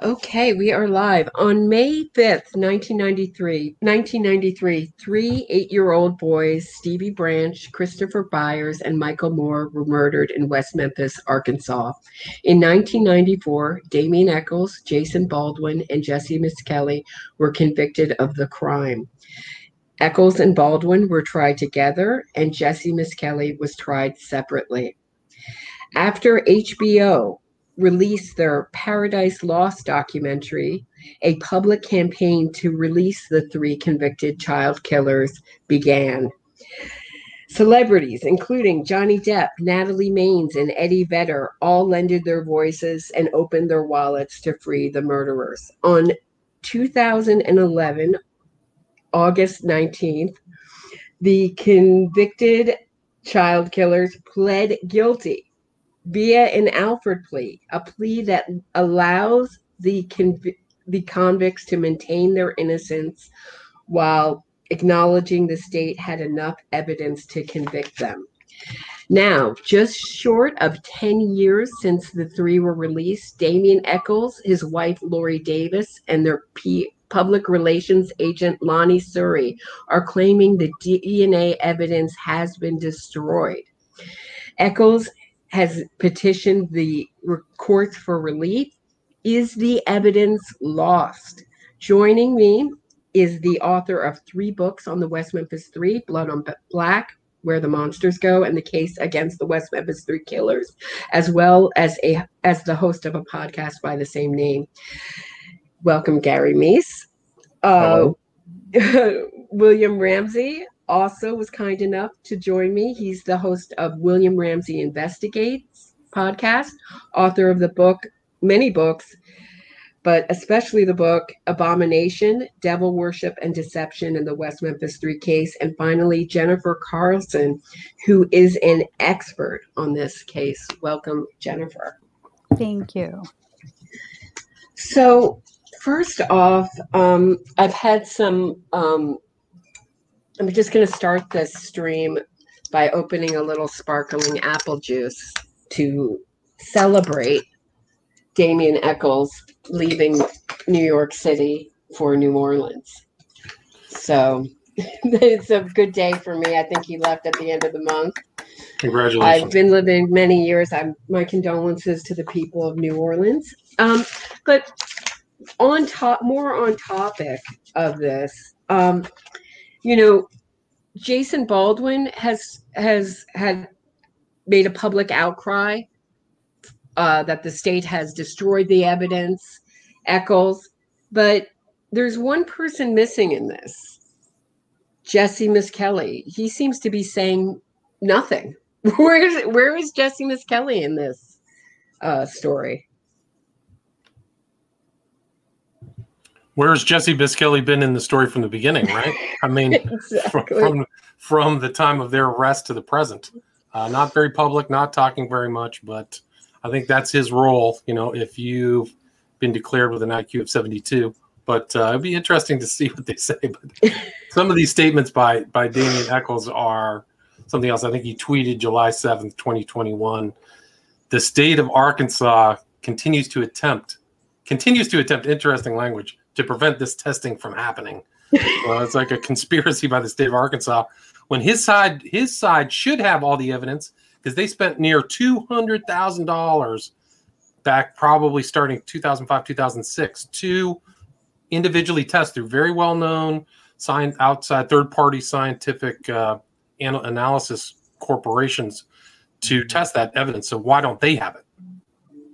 Okay, we are live. On May 5th, 1993, 1993, three eight-year-old boys, Stevie Branch, Christopher Byers, and Michael Moore, were murdered in West Memphis, Arkansas. In 1994, Damien Echols, Jason Baldwin, and Jesse Misskelley were convicted of the crime. Echols and Baldwin were tried together, and Jesse Misskelley was tried separately. After HBO released their Paradise Lost documentary, a public campaign to release the three convicted child killers began. Celebrities, including Johnny Depp, Natalie Maines, and Eddie Vedder, all lended their voices and opened their wallets to free the murderers. On 2011, August 19th, the convicted child killers pled guilty via an Alford plea, a plea that allows the conv- the convicts to maintain their innocence while acknowledging the state had enough evidence to convict them. Now, just short of 10 years since the three were released, Damien Echols, his wife Lori Davis, and their P- public relations agent Lonnie Soury are claiming the DNA evidence has been destroyed. Echols has petitioned the courts for relief. Is the evidence lost? Joining me is the author of three books on the West Memphis Three Blood on Black, Where the Monsters Go, and the case against the West Memphis Three Killers, as well as a as the host of a podcast by the same name. Welcome, Gary Meece. Uh, William Ramsey also was kind enough to join me. He's the host of William Ramsey Investigates podcast, author of the book, many books, but especially the book Abomination, Devil Worship and Deception in the West Memphis 3 case. And finally, Jennifer Carlson, who is an expert on this case. Welcome, Jennifer. Thank you. So, first off, um, I've had some um, I'm just going to start this stream by opening a little sparkling apple juice to celebrate Damien Echols leaving New York City for New Orleans. So it's a good day for me. I think he left at the end of the month. Congratulations. I've been living many years. I'm my condolences to the people of New Orleans. Um, but on top, more on topic of this, um, you know, Jason Baldwin has has had made a public outcry uh, that the state has destroyed the evidence. Echols, but there's one person missing in this. Jesse Misskelley. He seems to be saying nothing. Where is where is Jesse Misskelley in this uh, story? Where's Jesse Misskelley been in the story from the beginning, right? I mean, exactly. from, from, the time of their arrest to the present. Uh, not very public, not talking very much, but I think that's his role. You know, if you've been declared with an IQ of 72, but uh, it'd be interesting to see what they say. But some of these statements by by Damien Echols are something else. I think he tweeted July 7th, 2021. The state of Arkansas continues to attempt continues to attempt interesting language to prevent this testing from happening. uh, it's like a conspiracy by the state of Arkansas when his side his side should have all the evidence because they spent near two hundred thousand dollars back probably starting 2005 2006 to individually test through very well known science outside third party scientific uh, analysis corporations to mm-hmm. test that evidence so why don't they have it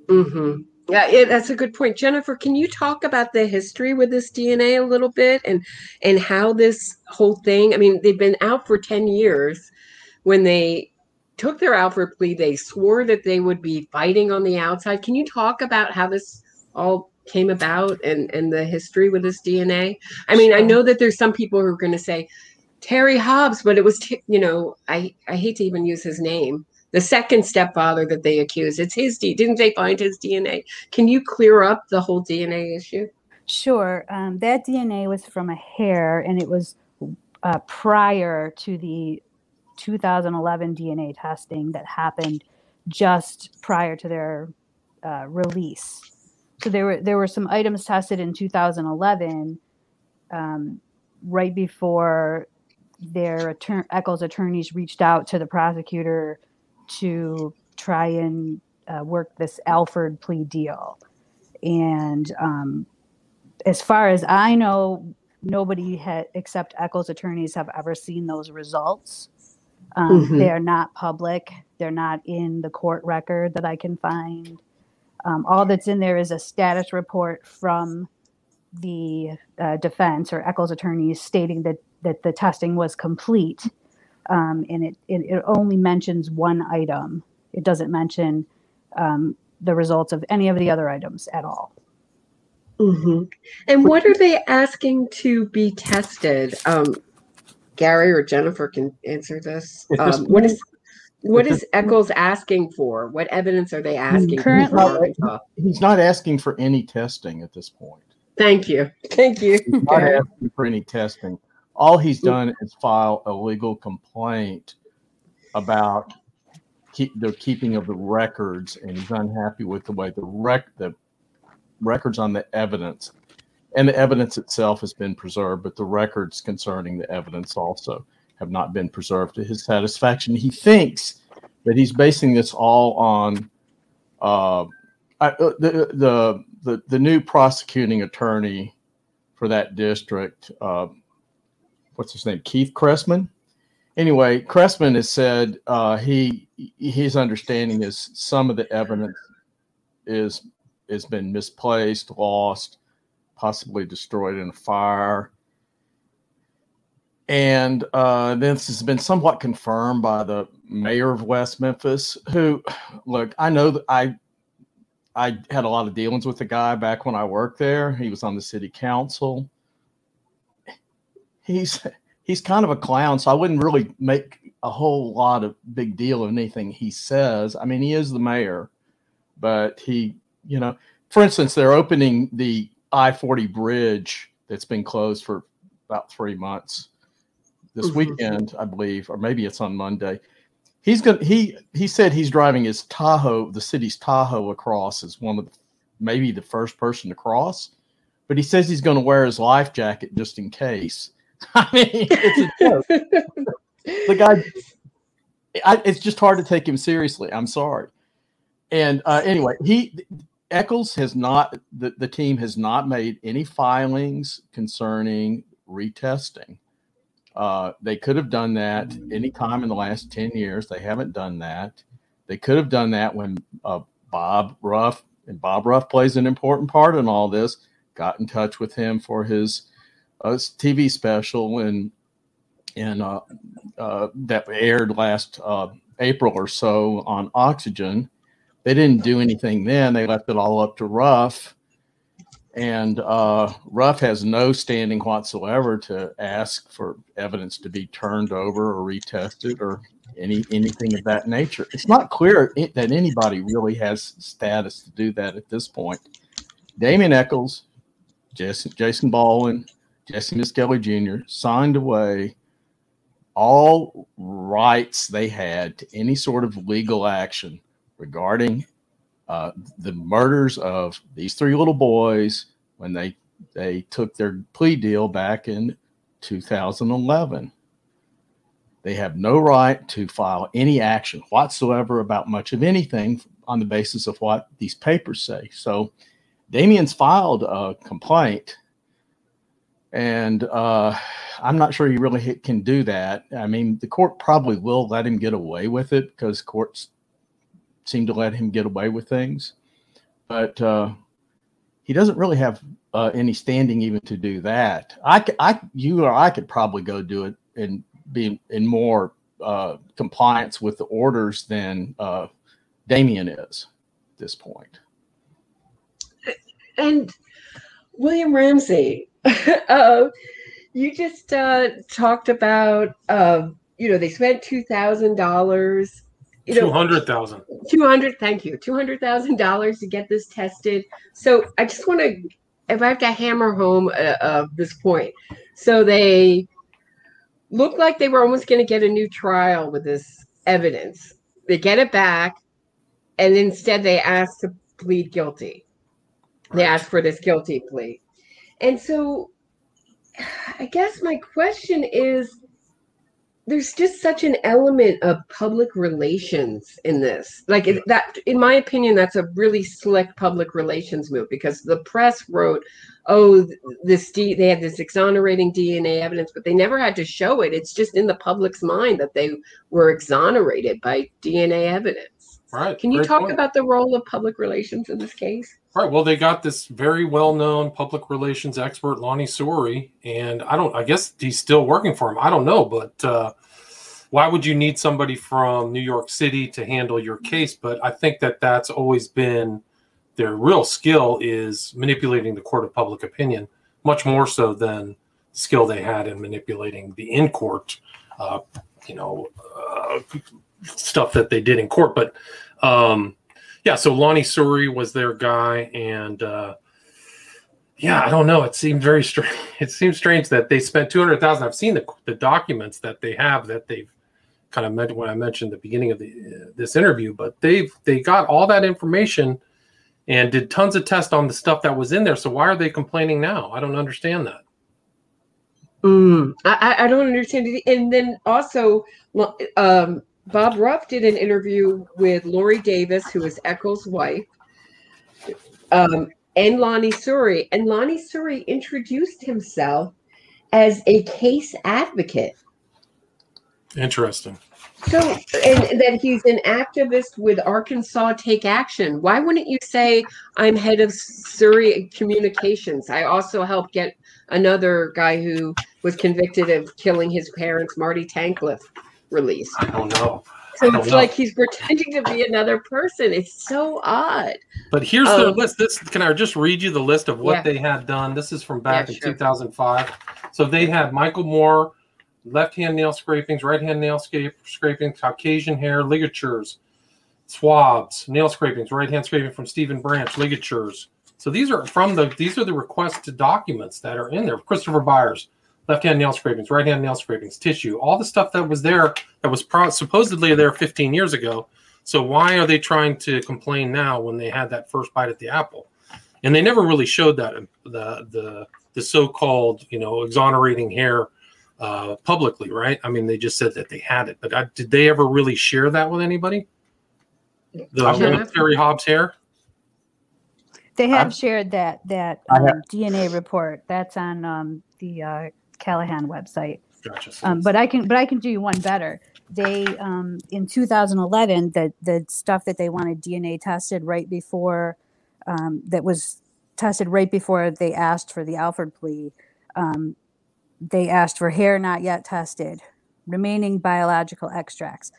mm-hmm. Yeah, it, that's a good point, Jennifer. Can you talk about the history with this DNA a little bit and and how this whole thing? I mean, they've been out for ten years. When they took their Alford plea, they swore that they would be fighting on the outside. Can you talk about how this all came about and and the history with this DNA? I mean, I know that there's some people who are going to say Terry Hobbs, but it was t- you know I I hate to even use his name the second stepfather that they accuse. It's his D. Didn't they find his DNA? Can you clear up the whole DNA issue? Sure. Um, that DNA was from a hair, and it was uh, prior to the 2011 DNA testing that happened just prior to their uh, release. so there were there were some items tested in 2011, um, right before their attorney Echols attorneys reached out to the prosecutor to try and uh, work this Alford plea deal. And um, as far as I know, nobody had except Echols attorneys have ever seen those results. Um, mm-hmm. They're not public. They're not in the court record that I can find. Um, all that's in there is a status report from the uh, defense or Echols attorneys stating that that the testing was complete, um, and it, it, it only mentions one item. It doesn't mention um, the results of any of the other items at all. Mm-hmm. And what are they asking to be tested? Um, Gary or Jennifer can answer this. Um, what is what is Echols asking for? What evidence are they asking Currently, for? He's not asking for any testing at this point. Thank you. Thank you. He's not asking for any testing. All he's done is file a legal complaint about keep the keeping of the records, and he's unhappy with the way the rec the records on the evidence and the evidence itself has been preserved, but the records concerning the evidence also have not been preserved to his satisfaction. He thinks that he's basing this all on uh, I, uh, the, the the the new prosecuting attorney for that district. Uh, what's his name? Keith Chrestman. Anyway, Chrestman has said uh, he his understanding is some of the evidence is has been misplaced, lost, possibly destroyed in a fire. And uh, this has been somewhat confirmed by the mayor of West Memphis, who, look, I know that I I had a lot of dealings with the guy back when I worked there. He was on the city council. He's he's kind of a clown, so I wouldn't really make a whole lot of big deal of anything he says. I mean, he is the mayor, but he, you know, for instance, they're opening the I 40 bridge that's been closed for about three months this mm-hmm. weekend, I believe, or maybe it's on Monday. He's going to, he, he said he's driving his Tahoe, the city's Tahoe across as one of the, maybe the first person to cross, but he says he's going to wear his life jacket just in case. I mean, it's a joke. the guy, I, it's just hard to take him seriously. I'm sorry. And uh, anyway, he Echols has not the, the team has not made any filings concerning retesting. Uh, they could have done that any time in the last 10 years. They haven't done that. They could have done that when uh, Bob Ruff, and Bob Ruff plays an important part in all this, got in touch with him for his uh, TV special and and uh, uh, that aired last uh, April or so on Oxygen they didn't do anything then. They left it all up to Ruff. And uh, Ruff has no standing whatsoever to ask for evidence to be turned over or retested or any anything of that nature. It's not clear that anybody really has status to do that at this point. Damien Echols, Jason, Jason Baldwin, Jesse Misskelley Jr. signed away all rights they had to any sort of legal action regarding uh, the murders of these three little boys when they they took their plea deal back in 2011. They have no right to file any action whatsoever about much of anything on the basis of what these papers say. So Damien's filed a complaint, and uh, I'm not sure he really can do that. I mean, the court probably will let him get away with it because courts seem to let him get away with things, but uh, he doesn't really have uh, any standing even to do that. I, I, you or I could probably go do it and be in more uh, compliance with the orders than uh, Damien is at this point. And William Ramsey, uh, you just uh, talked about, uh, you know, they spent two thousand dollars you know, 200,000. 200, thank you. $200,000 to get this tested. So I just want to, if I have to hammer home uh, uh, this point. So they looked like they were almost going to get a new trial with this evidence. They get it back, and instead they asked to plead guilty. They asked for this guilty plea. And so I guess my question is there's just such an element of public relations in this. Like that, in my opinion, that's a really slick public relations move because the press wrote, "Oh, this D, they had this exonerating DNA evidence, but they never had to show it. It's just in the public's mind that they were exonerated by DNA evidence." Right. Can you talk point. about the role of public relations in this case? Right. Well, they got this very well-known public relations expert, Lonnie Soury, and I don't. I guess he's still working for him. I don't know, but uh, why would you need somebody from New York City to handle your case? But I think that that's always been their real skill is manipulating the court of public opinion, much more so than skill they had in manipulating the in-court, uh, you know, uh, stuff that they did in court. But um, yeah, so Lonnie Soury was their guy, and uh, yeah, I don't know. It seemed very strange. It seems strange that they spent two hundred thousand. I've seen the the documents that they have that they've kind of meant when I mentioned the beginning of the uh, this interview, but they've they got all that information and did tons of tests on the stuff that was in there. So why are they complaining now? I don't understand that. Mm, I, I don't understand it. And then also, um, Bob Ruff did an interview with Lori Davis, who is Echols' wife, um, and Lonnie Soury. And Lonnie Soury introduced himself as a case advocate. Interesting. So, and that he's an activist with Arkansas Take Action. Why wouldn't you say I'm head of Soury Communications? I also helped get another guy who was convicted of killing his parents, Marty Tankleff, released. I don't know. So it's know. like he's pretending to be another person. It's so odd. But here's um, the list. This can I just read you the list of what yeah. they had done? This is from back yeah, in sure. 2005. So they had Michael Moore, left hand nail scrapings, right hand nail scrapings, Caucasian hair, ligatures, swabs, nail scrapings, right hand scraping from Stephen Branch, ligatures. So these are from the these are the requested documents that are in there. Christopher Byers, left hand nail scrapings, right hand nail scrapings, tissue, all the stuff that was there that was pro- supposedly there 15 years ago. So why are they trying to complain now when they had that first bite at the apple? And they never really showed that the the the so-called you know exonerating hair uh, publicly, right? I mean, they just said that they had it, but I, did they ever really share that with anybody? The Terry Hobbs hair. They have I'm, shared that that um, DNA report. That's on um, the uh, Callahan website. Gotcha. Um, but I can, but I can do you one better. They um, in 2011, the the stuff that they wanted DNA tested right before um, that was tested right before they asked for the Alford plea. Um, they asked for hair not yet tested, remaining biological extracts,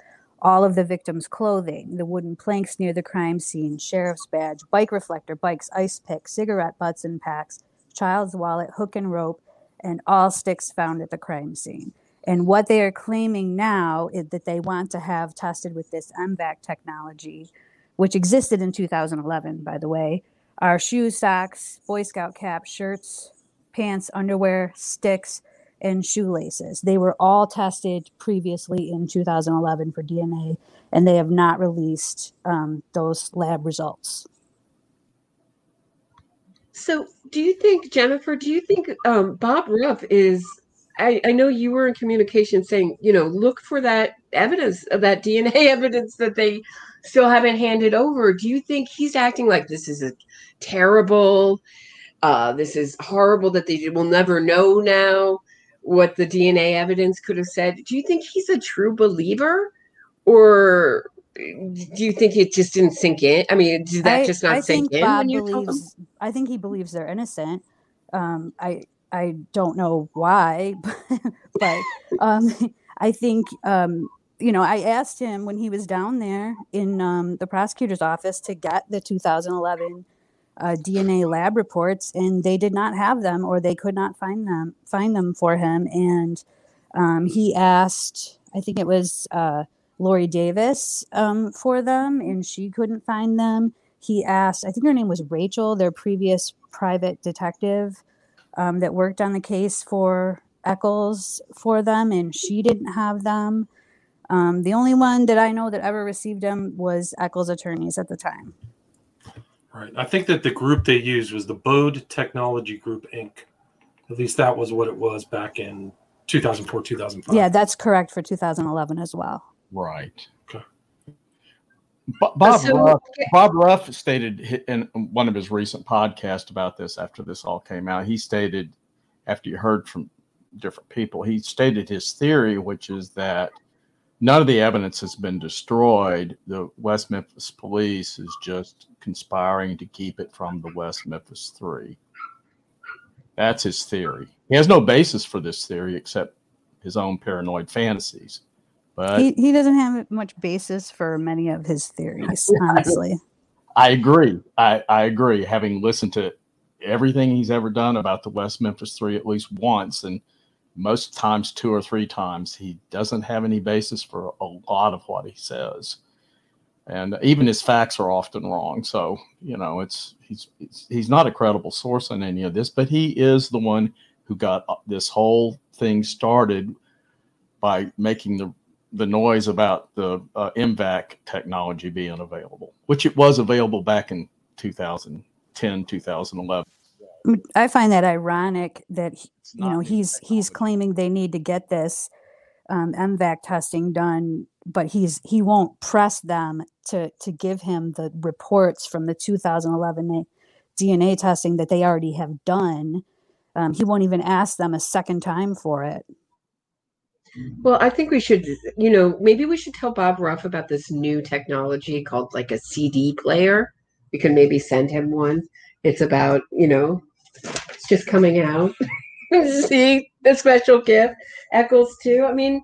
all of the victim's clothing, the wooden planks near the crime scene, sheriff's badge, bike reflector, bikes, ice pick, cigarette butts and packs, child's wallet, hook and rope, and all sticks found at the crime scene. And what they are claiming now is that they want to have tested with this MVAC technology, which existed in 2011, by the way, are shoes, socks, Boy Scout caps, shirts, pants, underwear, sticks, and shoelaces. They were all tested previously in 2011 for DNA, and they have not released um, those lab results. So, do you think, Jennifer, do you think um, Bob Ruff is? I, I know you were in communication saying, you know, look for that evidence of that DNA evidence that they still haven't handed over. Do you think he's acting like this is a terrible, uh, this is horrible that they will never know now what the DNA evidence could have said? Do you think he's a true believer? Or do you think it just didn't sink in? I mean, did that I, just not I sink in Bob when you believes, I think he believes they're innocent. Um, I I don't know why, but um, I think um, you know I asked him when he was down there in um, the prosecutor's office to get the 2011 uh, DNA lab reports, and they did not have them, or they could not find them find them for him. And um, he asked, I think it was. Uh, Lori Davis um, for them, and she couldn't find them. He asked, I think her name was Rachel, their previous private detective um, that worked on the case for Echols for them, and she didn't have them. Um, the only one that I know that ever received them was Echols' attorneys at the time. Right. I think that the group they used was the Bode Technology Group Inc. At least that was what it was back in 2004, 2005. Yeah, that's correct for 2011 as well. Right. Okay. Bob, So- Ruff, Bob Ruff stated in one of his recent podcasts about this after this all came out. He stated, after you heard from different people, he stated his theory, which is that none of the evidence has been destroyed. The West Memphis police is just conspiring to keep it from the West Memphis Three. That's his theory. He has no basis for this theory except his own paranoid fantasies. But he, he doesn't have much basis for many of his theories, honestly. I agree. I, I agree. Having listened to everything he's ever done about the West Memphis Three at least once, and most times two or three times, he doesn't have any basis for a lot of what he says, and even his facts are often wrong. So you know, it's he's he's, he's not a credible source on any of this, but he is the one who got uh, this whole thing started by making the the noise about the uh, MVAC technology being available, which it was available back in 2010, 2011. I find that ironic that he- you know he's he's claiming they need to get this um, MVAC testing done, but he's he won't press them to to give him the reports from the 2011 DNA testing that they already have done. Um, he won't even ask them a second time for it. Well, I think we should, you know, maybe we should tell Bob Ruff about this new technology called like a CD player. We can maybe send him one. It's about, you know, it's just coming out. See the special gift. Echols too. I mean,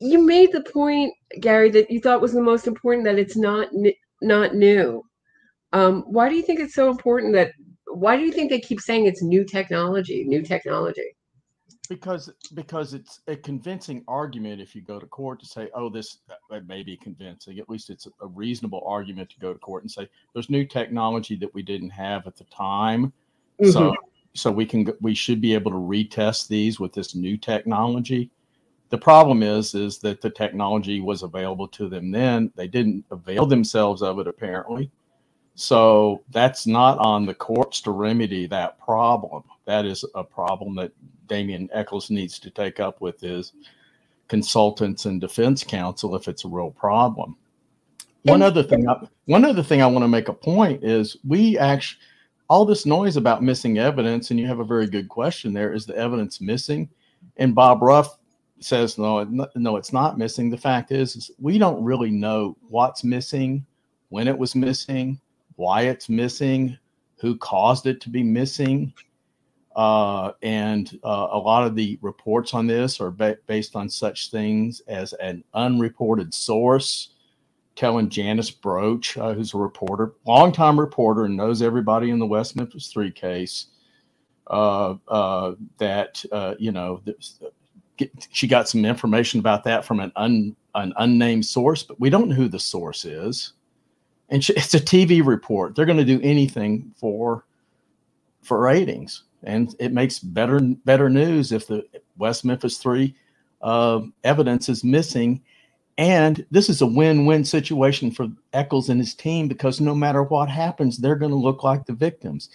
you made the point, Gary, that you thought was the most important that it's not not new. Um, why do you think it's so important that? Why do you think they keep saying it's new technology? New technology. Because because it's a convincing argument if you go to court to say oh this uh, may be convincing. At least it's a reasonable argument to go to court and say there's new technology that we didn't have at the time so so we can we should be able to retest these with this new technology. The problem is is that the technology was available to them then. They didn't avail themselves of it apparently. So that's not on the courts to remedy that problem. That is a problem that Damien Echols needs to take up with his consultants and defense counsel if it's a real problem. One other thing, I, one other thing I want to make a point is we actually all this noise about missing evidence, and you have a very good question. There is the evidence missing, and Bob Ruff says no, no, it's not missing. The fact is, is we don't really know what's missing, when it was missing, why it's missing, who caused it to be missing. Uh, and uh, a lot of the reports on this are ba- based on such things as an unreported source telling Janice Broach, uh, who's a reporter, longtime reporter, and knows everybody in the West Memphis Three case, uh, uh, that uh, you know this- get, she got some information about that from an un, an unnamed source, but we don't know who the source is. And it's a TV report. They're going to do anything for for ratings, and it makes better better news if the West Memphis Three uh, evidence is missing. And this is a win-win situation for Echols and his team because no matter what happens, they're going to look like the victims.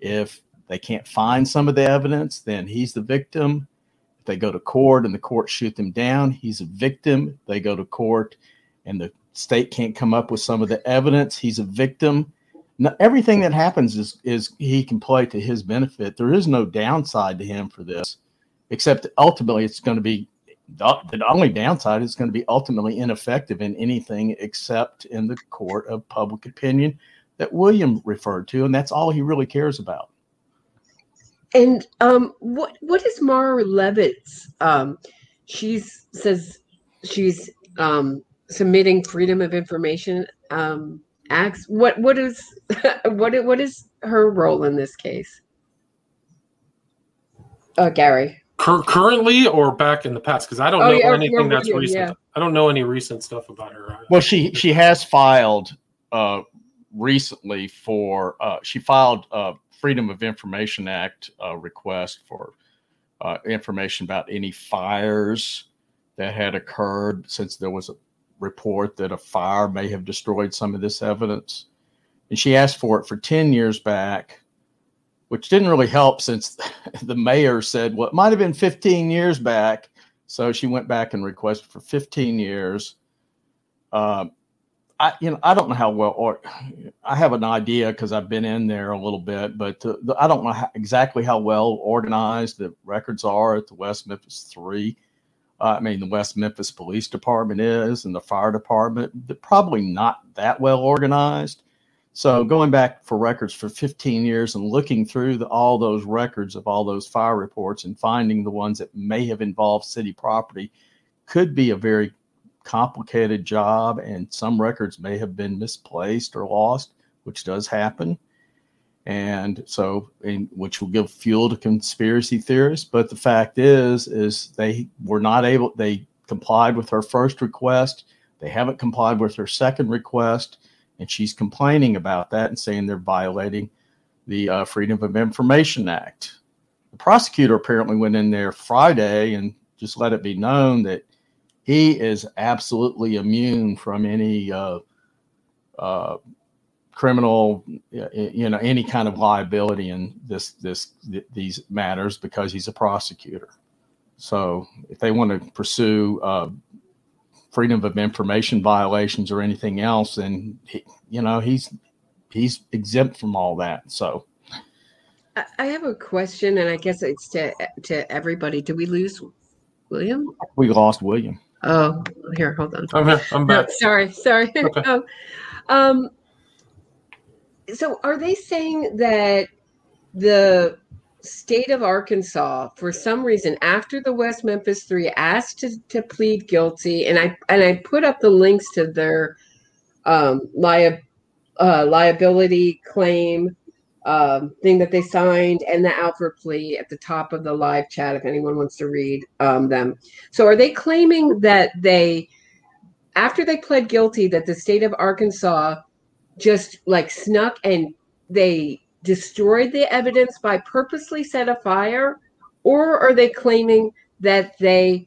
If they can't find some of the evidence, then he's the victim. If they go to court and the court shoot them down, he's a victim. They go to court and the state can't come up with some of the evidence, he's a victim. No, everything that happens is is he can play to his benefit. There is no downside to him for this, except ultimately it's going to be the, only downside is going to be ultimately ineffective in anything except in the court of public opinion that William referred to, and that's all he really cares about. And um, what what is Mara Leveritt's? Um, she's says she's um, submitting Freedom of Information um, acts. What what is what what is her role in this case? Uh, Gary. Cur- currently or back in the past? Because I don't Oh, know yeah, anything yeah, that's yeah, recent. yeah. I don't know any recent stuff about her. either. Well, she she has filed uh, recently for uh, she filed a Freedom of Information Act uh, request for uh, information about any fires that had occurred since there was a report that a fire may have destroyed some of this evidence. and she asked for it for 10 years back, which didn't really help since the mayor said, well, it might have been 15 years back. So she went back and requested for 15 years. Uh, I, you know, I don't know how well, or I have an idea because I've been in there a little bit, but the, the, I don't know how, exactly how well organized the records are at the West Memphis Three. Uh, I mean, the West Memphis Police Department is, and the fire department. They're probably not that well organized. So going back for records for 15 years and looking through the, all those records of all those fire reports and finding the ones that may have involved city property could be a very complicated job, and some records may have been misplaced or lost, which does happen. And so, in, which will give fuel to conspiracy theorists. But the fact is, is they were not able. They complied with her first request. They haven't complied with her second request, and she's complaining about that and saying they're violating the uh, Freedom of Information Act. The prosecutor apparently went in there Friday and just let it be known that he is absolutely immune from any uh, uh, criminal, you know, any kind of liability in this this th- these matters because he's a prosecutor. So if they want to pursue uh, freedom of information violations or anything else, then he, you know he's he's exempt from all that. So. I have a question, and I guess it's to to everybody. Do we lose William? We lost William. Oh, here, hold on. I'm here. I'm back. No, sorry, sorry. Okay. um, um, so, are they saying that the state of Arkansas, for some reason, after the West Memphis Three asked to, to plead guilty, and I and I put up the links to their um, lia- uh, liability claim um, thing that they signed and the Alford plea at the top of the live chat if anyone wants to read um, them. So, are they claiming that they, after they pled guilty, that the state of Arkansas just like snuck and they destroyed the evidence by purposely set a fire? Or are they claiming that they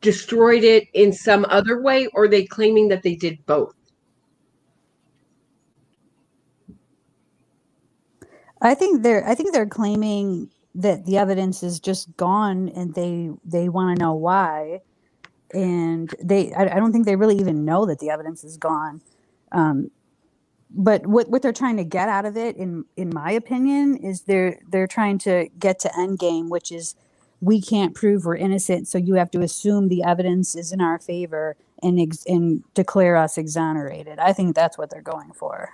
destroyed it in some other way? Or are they claiming that they did both? I think they're I think they're claiming that the evidence is just gone and they they want to know why and they I, I, don't think they really even know that the evidence is gone um, but what, what they're trying to get out of it in in my opinion is they're they're trying to get to end game which is we can't prove we're innocent so you have to assume the evidence is in our favor and ex- and declare us exonerated i think that's what they're going for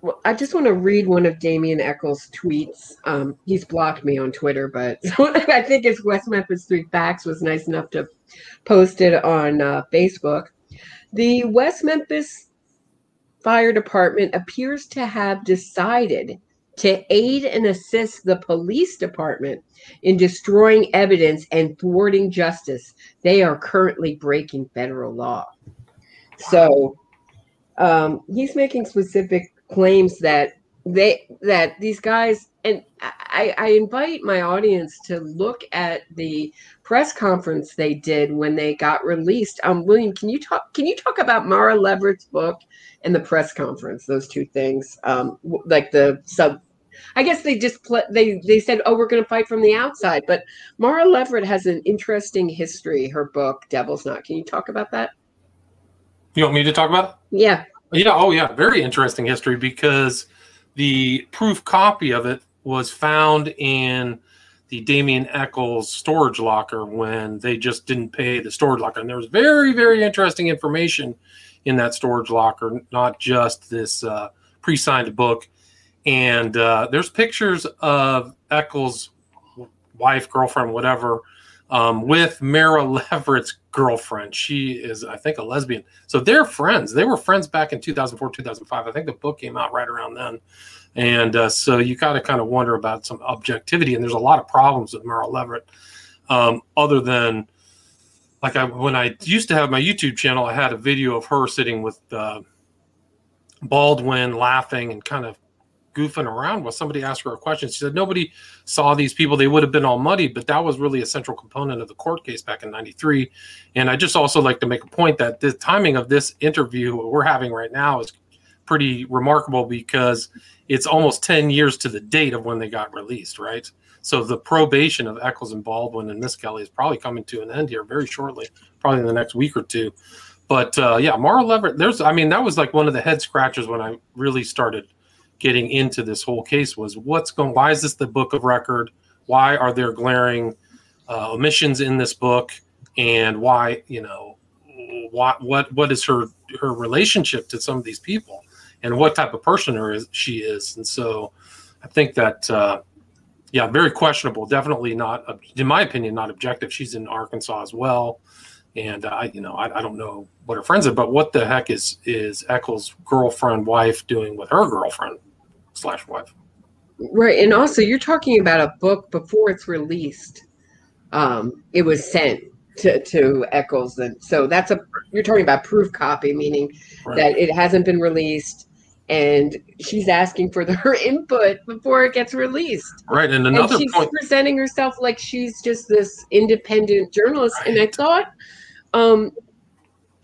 well, I just want to read one of Damien Echols' tweets. Um, he's blocked me on Twitter, but I think his West Memphis Three Facts was nice enough to post it on uh, Facebook. The West Memphis Fire Department appears to have decided to aid and assist the police department in destroying evidence and thwarting justice. They are currently breaking federal law. So um, he's making specific claims that they that these guys and I, I invite my audience to look at the press conference they did when they got released. Um, William, can you talk? Can you talk about Mara Leveritt's book and the press conference? Those two things, um, like the sub. I guess they just pl- they they said, "Oh, we're going to fight from the outside." But Mara Leveritt has an interesting history. Her book, Devil's Knot. Can you talk about that? You want me to talk about? It? Yeah. Yeah. Oh, yeah. Very interesting history because the proof copy of it was found in the Damien Echols storage locker when they just didn't pay the storage locker. And there was very, very interesting information in that storage locker, not just this uh, pre signed book. And uh, there's pictures of Echols' wife, girlfriend, whatever, um, with Mara Leveritt's girlfriend. She is, I think, a lesbian. So they're friends. They were friends back in 2004, 2005. I think the book came out right around then. And uh, so you got to kind of wonder about some objectivity. And there's a lot of problems with Mara Leveritt, um, other than like I, when I used to have my YouTube channel, I had a video of her sitting with uh, Baldwin laughing and kind of goofing around with somebody asked her a question. She said nobody saw these people; they would have been all muddy. But that was really a central component of the court case back in '93. And I just also like to make a point that the timing of this interview we're having right now is pretty remarkable because it's almost 10 years to the date of when they got released, right? So the probation of Echols and Baldwin and Misskelley is probably coming to an end here very shortly, probably in the next week or two. But uh, yeah, Mara Leveritt, there's, I mean, that was like one of the head scratchers when I really started getting into this whole case was what's going, why is this the book of record? Why are there glaring uh, omissions in this book? And why, you know, what, what, what is her, her relationship to some of these people and what type of person her is, she is. And so I think that, uh, yeah, very questionable. Definitely not, in my opinion, not objective. She's in Arkansas as well and I, you know, I, I, don't know what her friends are, but what the heck is is Echols' girlfriend wife doing with her girlfriend slash wife? Right, and also you're talking about a book before it's released. Um, it was sent to to Echols, and so that's a you're talking about proof copy, meaning right. that it hasn't been released, and she's asking for the, her input before it gets released. Right, and another and she's point, presenting herself like she's just this independent journalist, right. and I thought um,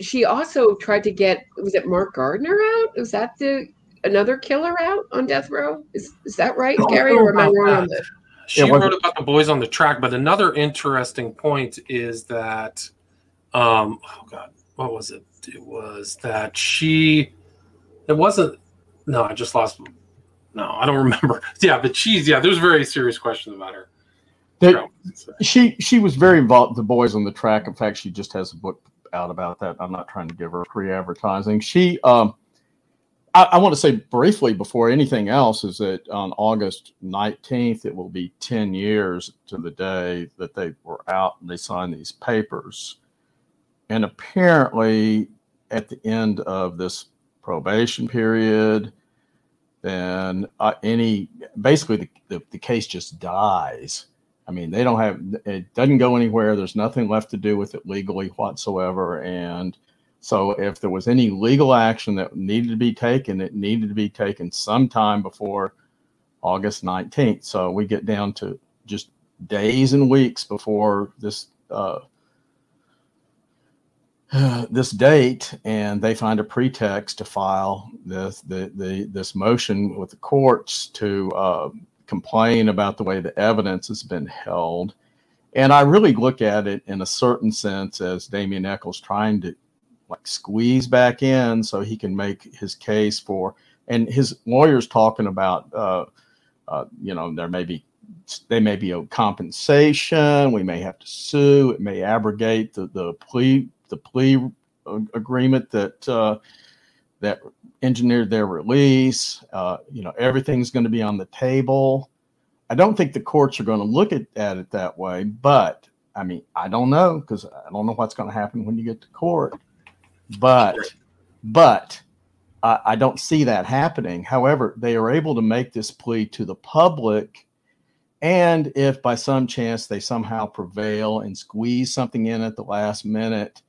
she also tried to get was it Mark Gardner out? Was that the another killer out on death row? Is is that right, Gary? Or am I wrong on that? She yeah, wrote about the boys on the track, but another interesting point is that, um, oh god, what was it? It was that she, it wasn't. No, I just lost. No, I don't remember. Yeah, but she's yeah. There's a very serious questions about her. That, she she was very involved. The boys on the track. In fact, she just has a book out about that. I'm not trying to give her free advertising. She, um, I, I want to say briefly before anything else is that on August 19th, it will be 10 years to the day that they were out and they signed these papers. And apparently, at the end of this probation period, then uh, any basically the, the, the case just dies I mean, they don't have it doesn't go anywhere. There's nothing left to do with it legally whatsoever. And so, if there was any legal action that needed to be taken, it needed to be taken sometime before August 19th. So we get down to just days and weeks before this uh, this date, and they find a pretext to file this the, the this motion with the courts to uh, complain about the way the evidence has been held. And I really look at it in a certain sense as Damien Echols trying to like squeeze back in so he can make his case for, and his lawyers talking about, uh, uh, you know, there may be, they may be a compensation. We may have to sue. It may abrogate the, the plea, the plea agreement that, uh, that engineered their release. Uh, you know, everything's going to be on the table. I don't think the courts are going to look at, at it that way, but I mean, I don't know because I don't know what's going to happen when you get to court. But, but I, I don't see that happening. However, they are able to make this plea to the public. And if by some chance they somehow prevail and squeeze something in at the last minute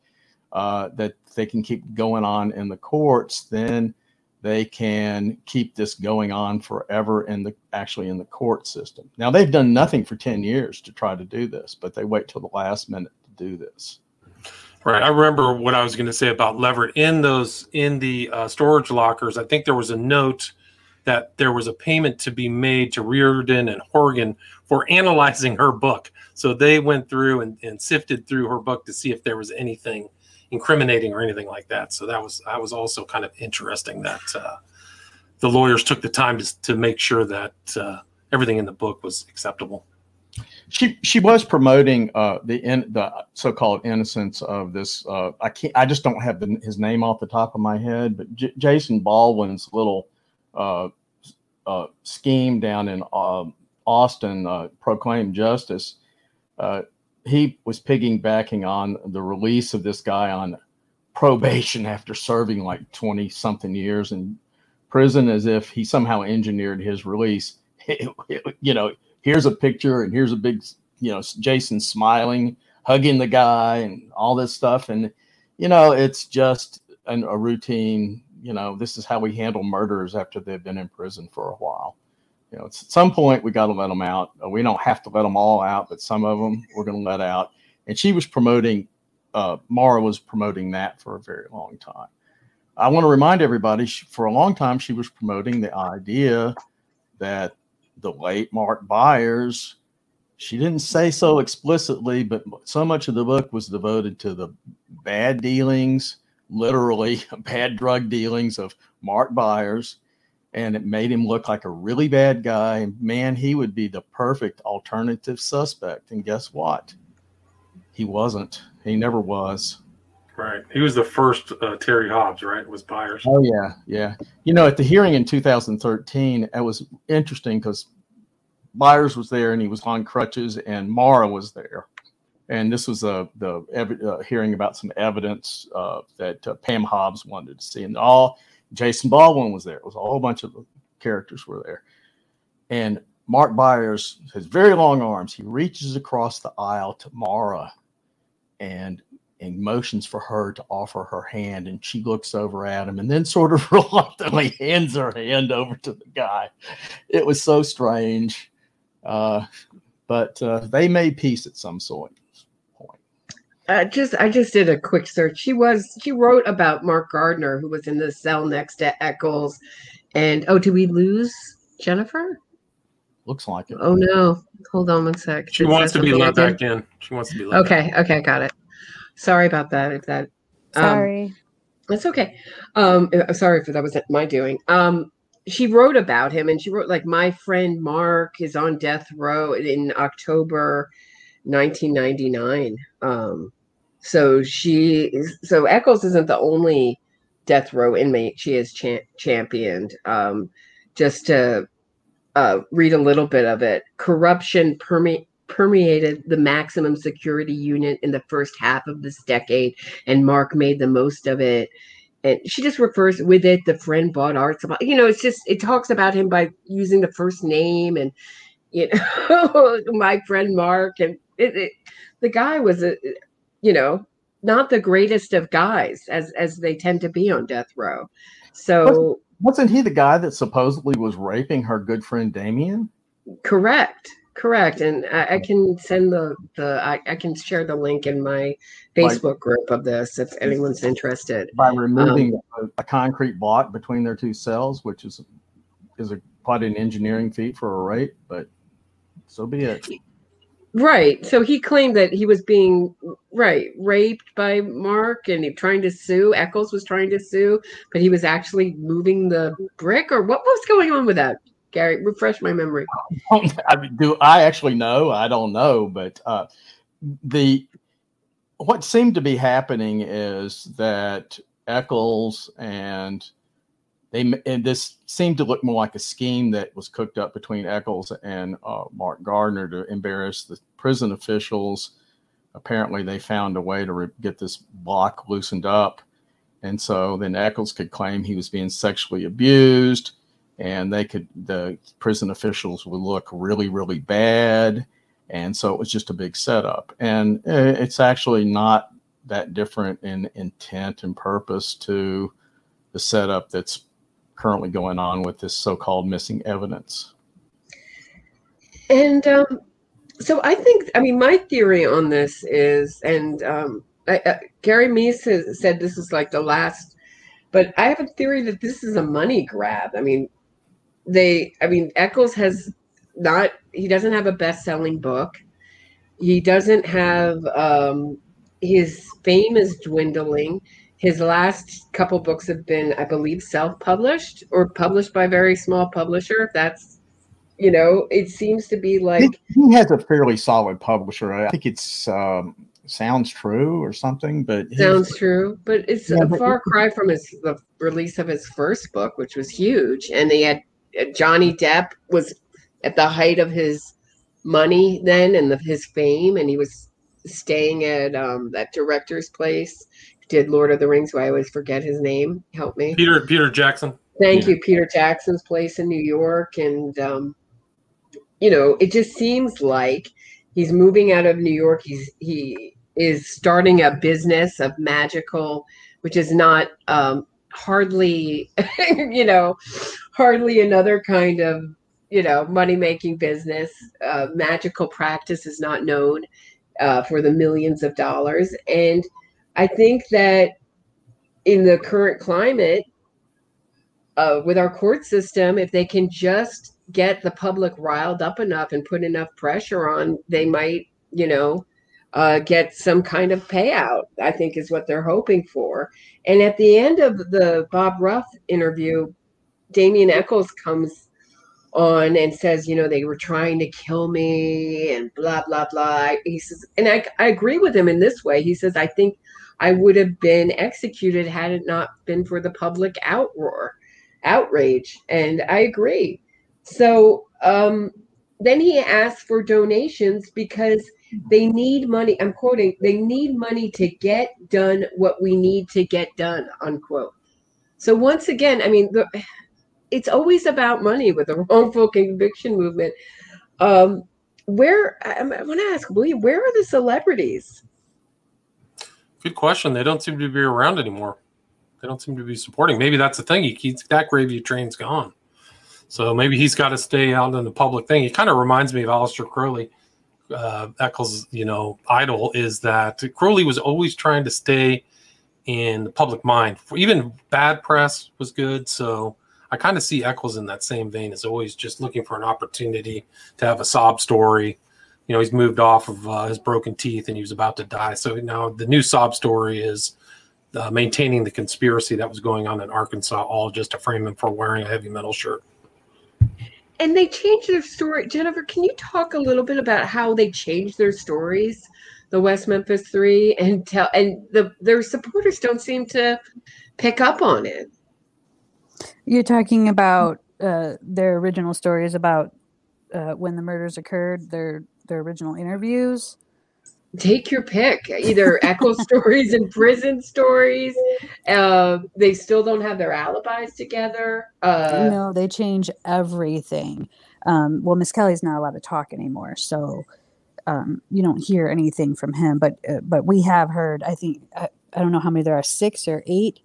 uh, that they can keep going on in the courts, then they can keep this going on forever in the actually in the court system. Now they've done nothing for 10 years to try to do this, but they wait till the last minute to do this. Right. I remember what I was going to say about Leveritt in those in the uh, storage lockers. I think there was a note that there was a payment to be made to Riordan and Horgan for analyzing her book. So they went through and, and sifted through her book to see if there was anything incriminating or anything like that. So that was that was also kind of interesting that uh, the lawyers took the time to to make sure that uh, everything in the book was acceptable. She she was promoting uh, the in, the so-called innocence of this. Uh, I can't. I just don't have the, his name off the top of my head. But J- Jason Baldwin's little uh, uh, scheme down in Austin, proclaimed justice he was piggybacking on the release of this guy on probation after serving like 20 something years in prison as if he somehow engineered his release you know here's a picture and here's a big you know jason smiling hugging the guy and all this stuff and you know it's just an, a routine you know this is how we handle murderers after they've been in prison for a while you know, at some point we got to let them out. Uh, we don't have to let them all out, but some of them we're going to let out. And she was promoting, uh, Mara was promoting that for a very long time. I want to remind everybody she, for a long time she was promoting the idea that the late Mark Byers, she didn't say so explicitly, but so much of the book was devoted to the bad dealings, literally bad drug dealings of Mark Byers. And it made him look like a really bad guy. Man, he would be the perfect alternative suspect. And guess what? He wasn't. He never was. Right. He was the first uh, Terry Hobbs, right? Was Byers. Oh yeah, yeah. You know, at the hearing in 2013, it was interesting because Byers was there and he was on crutches, and Mara was there, and this was a the uh, hearing about some evidence uh, that uh, Pam Hobbs wanted to see, and all Jason Baldwin was there. It was a whole bunch of characters were there, and Mark Byers has very long arms. He reaches across the aisle to Mara, and and motions for her to offer her hand and she looks over at him and then sort of reluctantly hands her hand over to the guy. It was so strange. Uh, but uh, they made peace at some sort point. Uh, just i just did a quick search. She was she wrote about mark gardner who was in the cell next to Echols. And oh did we lose jennifer? Looks like it. Oh no. Hold on one sec. She wants to be let back in she wants to be let okay okay got it Sorry about that. If that. Um, sorry. That's okay. Um, uh, sorry if that wasn't my doing. Um, she wrote about him, and she wrote like my friend Mark is on death row in October, 1999. Um, so she, so Echols isn't the only death row inmate she has cha- championed. Um, just to uh, read a little bit of it, corruption permeates permeated the maximum security unit in the first half of this decade, and Mark made the most of it. And she just refers with it, the friend bought art supply. You know, it's just it talks about him by using the first name and you know, my friend Mark. And it, it, the guy was a you know, not the greatest of guys as as they tend to be on death row. So wasn't, wasn't he the guy that supposedly was raping her good friend Damien? Correct. Correct, and I, I, can send the the I, I, can share the link in my Facebook group of this if anyone's interested. By removing um, a, a, concrete block between their two cells, which is is a quite an engineering feat for a rape, but so be it. Right. So he claimed that he was being right raped by Mark, and he trying to sue. Echols was trying to sue, but he was actually moving the brick, or what was going on with that? Gary, refresh my memory. I mean, do I actually know? I don't know, but uh, the what seemed to be happening is that Echols and they and this seemed to look more like a scheme that was cooked up between Echols and uh, Mark Gardner to embarrass the prison officials. Apparently, they found a way to re- get this block loosened up, and so then Echols could claim he was being sexually abused and they could the prison officials would look really really bad. And so it was just a big setup. And it's actually not that different in intent and purpose to the setup that's currently going on with this so-called missing evidence. And um, so i think i mean my theory on this is and um, I, uh, Gary Meece has said this is like the last but i have a theory that this is a money grab. I mean they i mean Echols has not he doesn't have a best-selling book. He doesn't have um his fame is dwindling. His last couple books have been i believe self-published or published by a very small publisher if that's you know it seems to be like he has a fairly solid publisher. I think it's um sounds true or something but sounds true but it's yeah, a far cry from his the release of his first book which was huge and he had Johnny Depp was at the height of his money then and the, his fame, and he was staying at um, that director's place. Did Lord of the Rings? Who I always forget his name. Help me. Peter Peter Jackson. Thank yeah. you, Peter Jackson's place in New York, and um, you know, it just seems like he's moving out of New York. He's he is starting a business of magical, which is not um, hardly, you know, hardly another kind of, you know, money making business. Uh, magical practice is not known uh, for the millions of dollars. And I think that in the current climate, uh, with our court system, if they can just get the public riled up enough and put enough pressure on, they might, you know, uh, get some kind of payout. I think is what they're hoping for. And at the end of the Bob Ruff interview, Damien Echols comes on and says, you know, they were trying to kill me and blah blah blah. He says, and I I agree with him in this way. He says, I think I would have been executed had it not been for the public outroar, outrage, and I agree. So um, then he asked for donations because they need money. I'm quoting, they need money to get done what we need to get done, unquote. So once again, I mean, the, it's always about money with the wrongful conviction movement. Um, where I, I want to ask William, where are the celebrities? Good question. They don't seem to be around anymore. They don't seem to be supporting. Maybe that's the thing. He keeps that gravy train's gone. So maybe he's got to stay out in the public thing. He kind of reminds me of Aleister Crowley. Uh, Echols, you know, idol is that Crowley was always trying to stay in the public mind. Even bad press was good. So I kind of see Echols in that same vein as always just looking for an opportunity to have a sob story. You know, he's moved off of uh, his broken teeth and he was about to die. So now the new sob story is uh, maintaining the conspiracy that was going on in Arkansas, all just to frame him for wearing a heavy metal shirt and they changed their story. Jennifer, can you talk a little bit about how they changed their stories, the West Memphis Three, and tell and the their supporters don't seem to pick up on it. You're talking about uh, their original stories about uh, when the murders occurred, their their original interviews? Take your pick. Either echo stories and prison stories. Uh, they still don't have their alibis together. Uh, no they change everything. Um, well Misskelley's not allowed to talk anymore so um, you don't hear anything from him but uh, but we have heard i think I, I don't know how many there are six or eight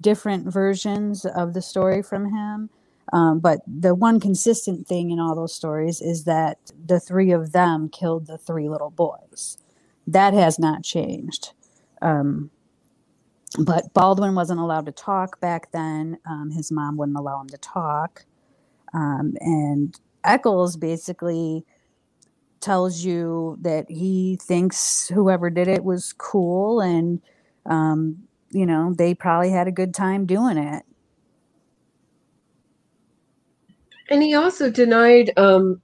different versions of the story from him um, but the one consistent thing in all those stories is that the three of them killed the three little boys that has not changed. Um, but Baldwin wasn't allowed to talk back then. Um, his mom wouldn't allow him to talk. Um, and Echols basically tells you that he thinks whoever did it was cool and, um, you know, they probably had a good time doing it. And he also denied um,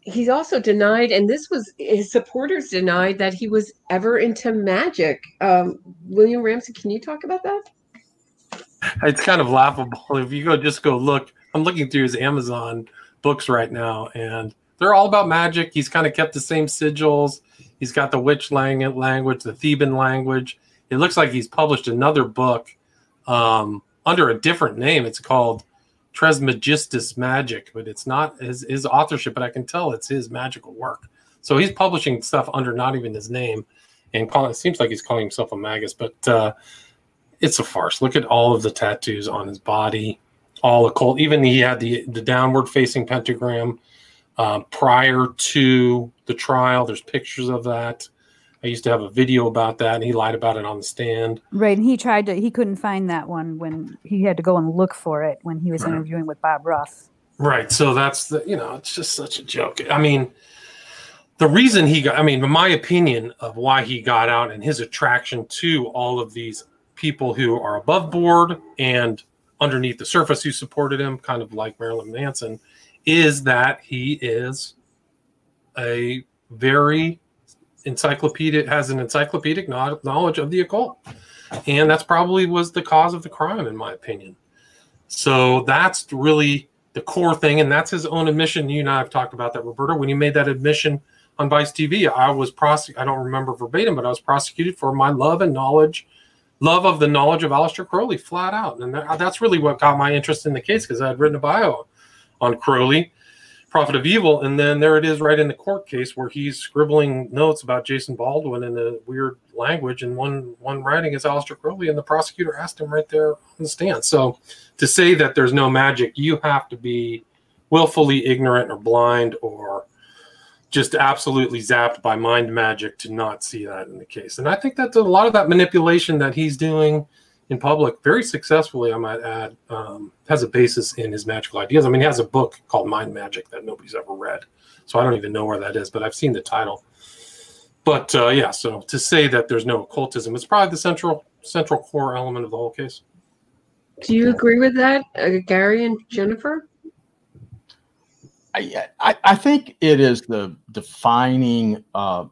he's also denied, and this was his supporters denied that he was ever into magic. Um, William Ramsey, can you talk about that? It's kind of laughable if you go just go look. I'm looking through his Amazon books right now, and they're all about magic. He's kind of kept the same sigils. He's got the witch language, the Theban language. It looks like he's published another book um, under a different name. It's called Trismegistus Magic, but it's not his, his authorship, but I can tell it's his magical work. So he's publishing stuff under not even his name, and call, it seems like he's calling himself a magus, but uh, it's a farce. Look at all of the tattoos on his body, all occult. Even he had the the downward facing pentagram uh, prior to the trial. There's pictures of that. I used to have a video about that, and he lied about it on the stand. Right, and he tried to. He couldn't find that one when he had to go and look for it when he was right. interviewing with Bob Ross. Right. So that's the. You know, it's just such a joke. I mean, the reason he got. I mean, my opinion of why he got out and his attraction to all of these people who are above board and underneath the surface who supported him, kind of like Marilyn Manson, is that he is a very encyclopedic has an encyclopedic knowledge of the occult. And that's probably was the cause of the crime in my opinion. So that's really the core thing and that's his own admission. You and i have talked about that roberta when he made that admission on vice tv i was prosec- i don't remember verbatim but i was prosecuted for my love and knowledge love of the knowledge of Aleister Crowley flat out. And that, that's really what got my interest in the case because i had written a bio on Crowley Prophet of Evil, and then there it is right in the court case where he's scribbling notes about Jason Baldwin in a weird language, and one one writing is Aleister Crowley, and the prosecutor asked him right there on the stand. So to say that there's no magic, you have to be willfully ignorant or blind or just absolutely zapped by mind magic to not see that in the case. And I think that a lot of that manipulation that he's doing in public very successfully. I might add, um, has a basis in his magical ideas. I mean, he has a book called Mind Magic that nobody's ever read, so I don't even know where that is, but I've seen the title. But uh, yeah, so to say that there's no occultism is probably the central central core element of the whole case. Do you agree with that, uh, Gary and Jennifer? I, I, I think it is the defining uh,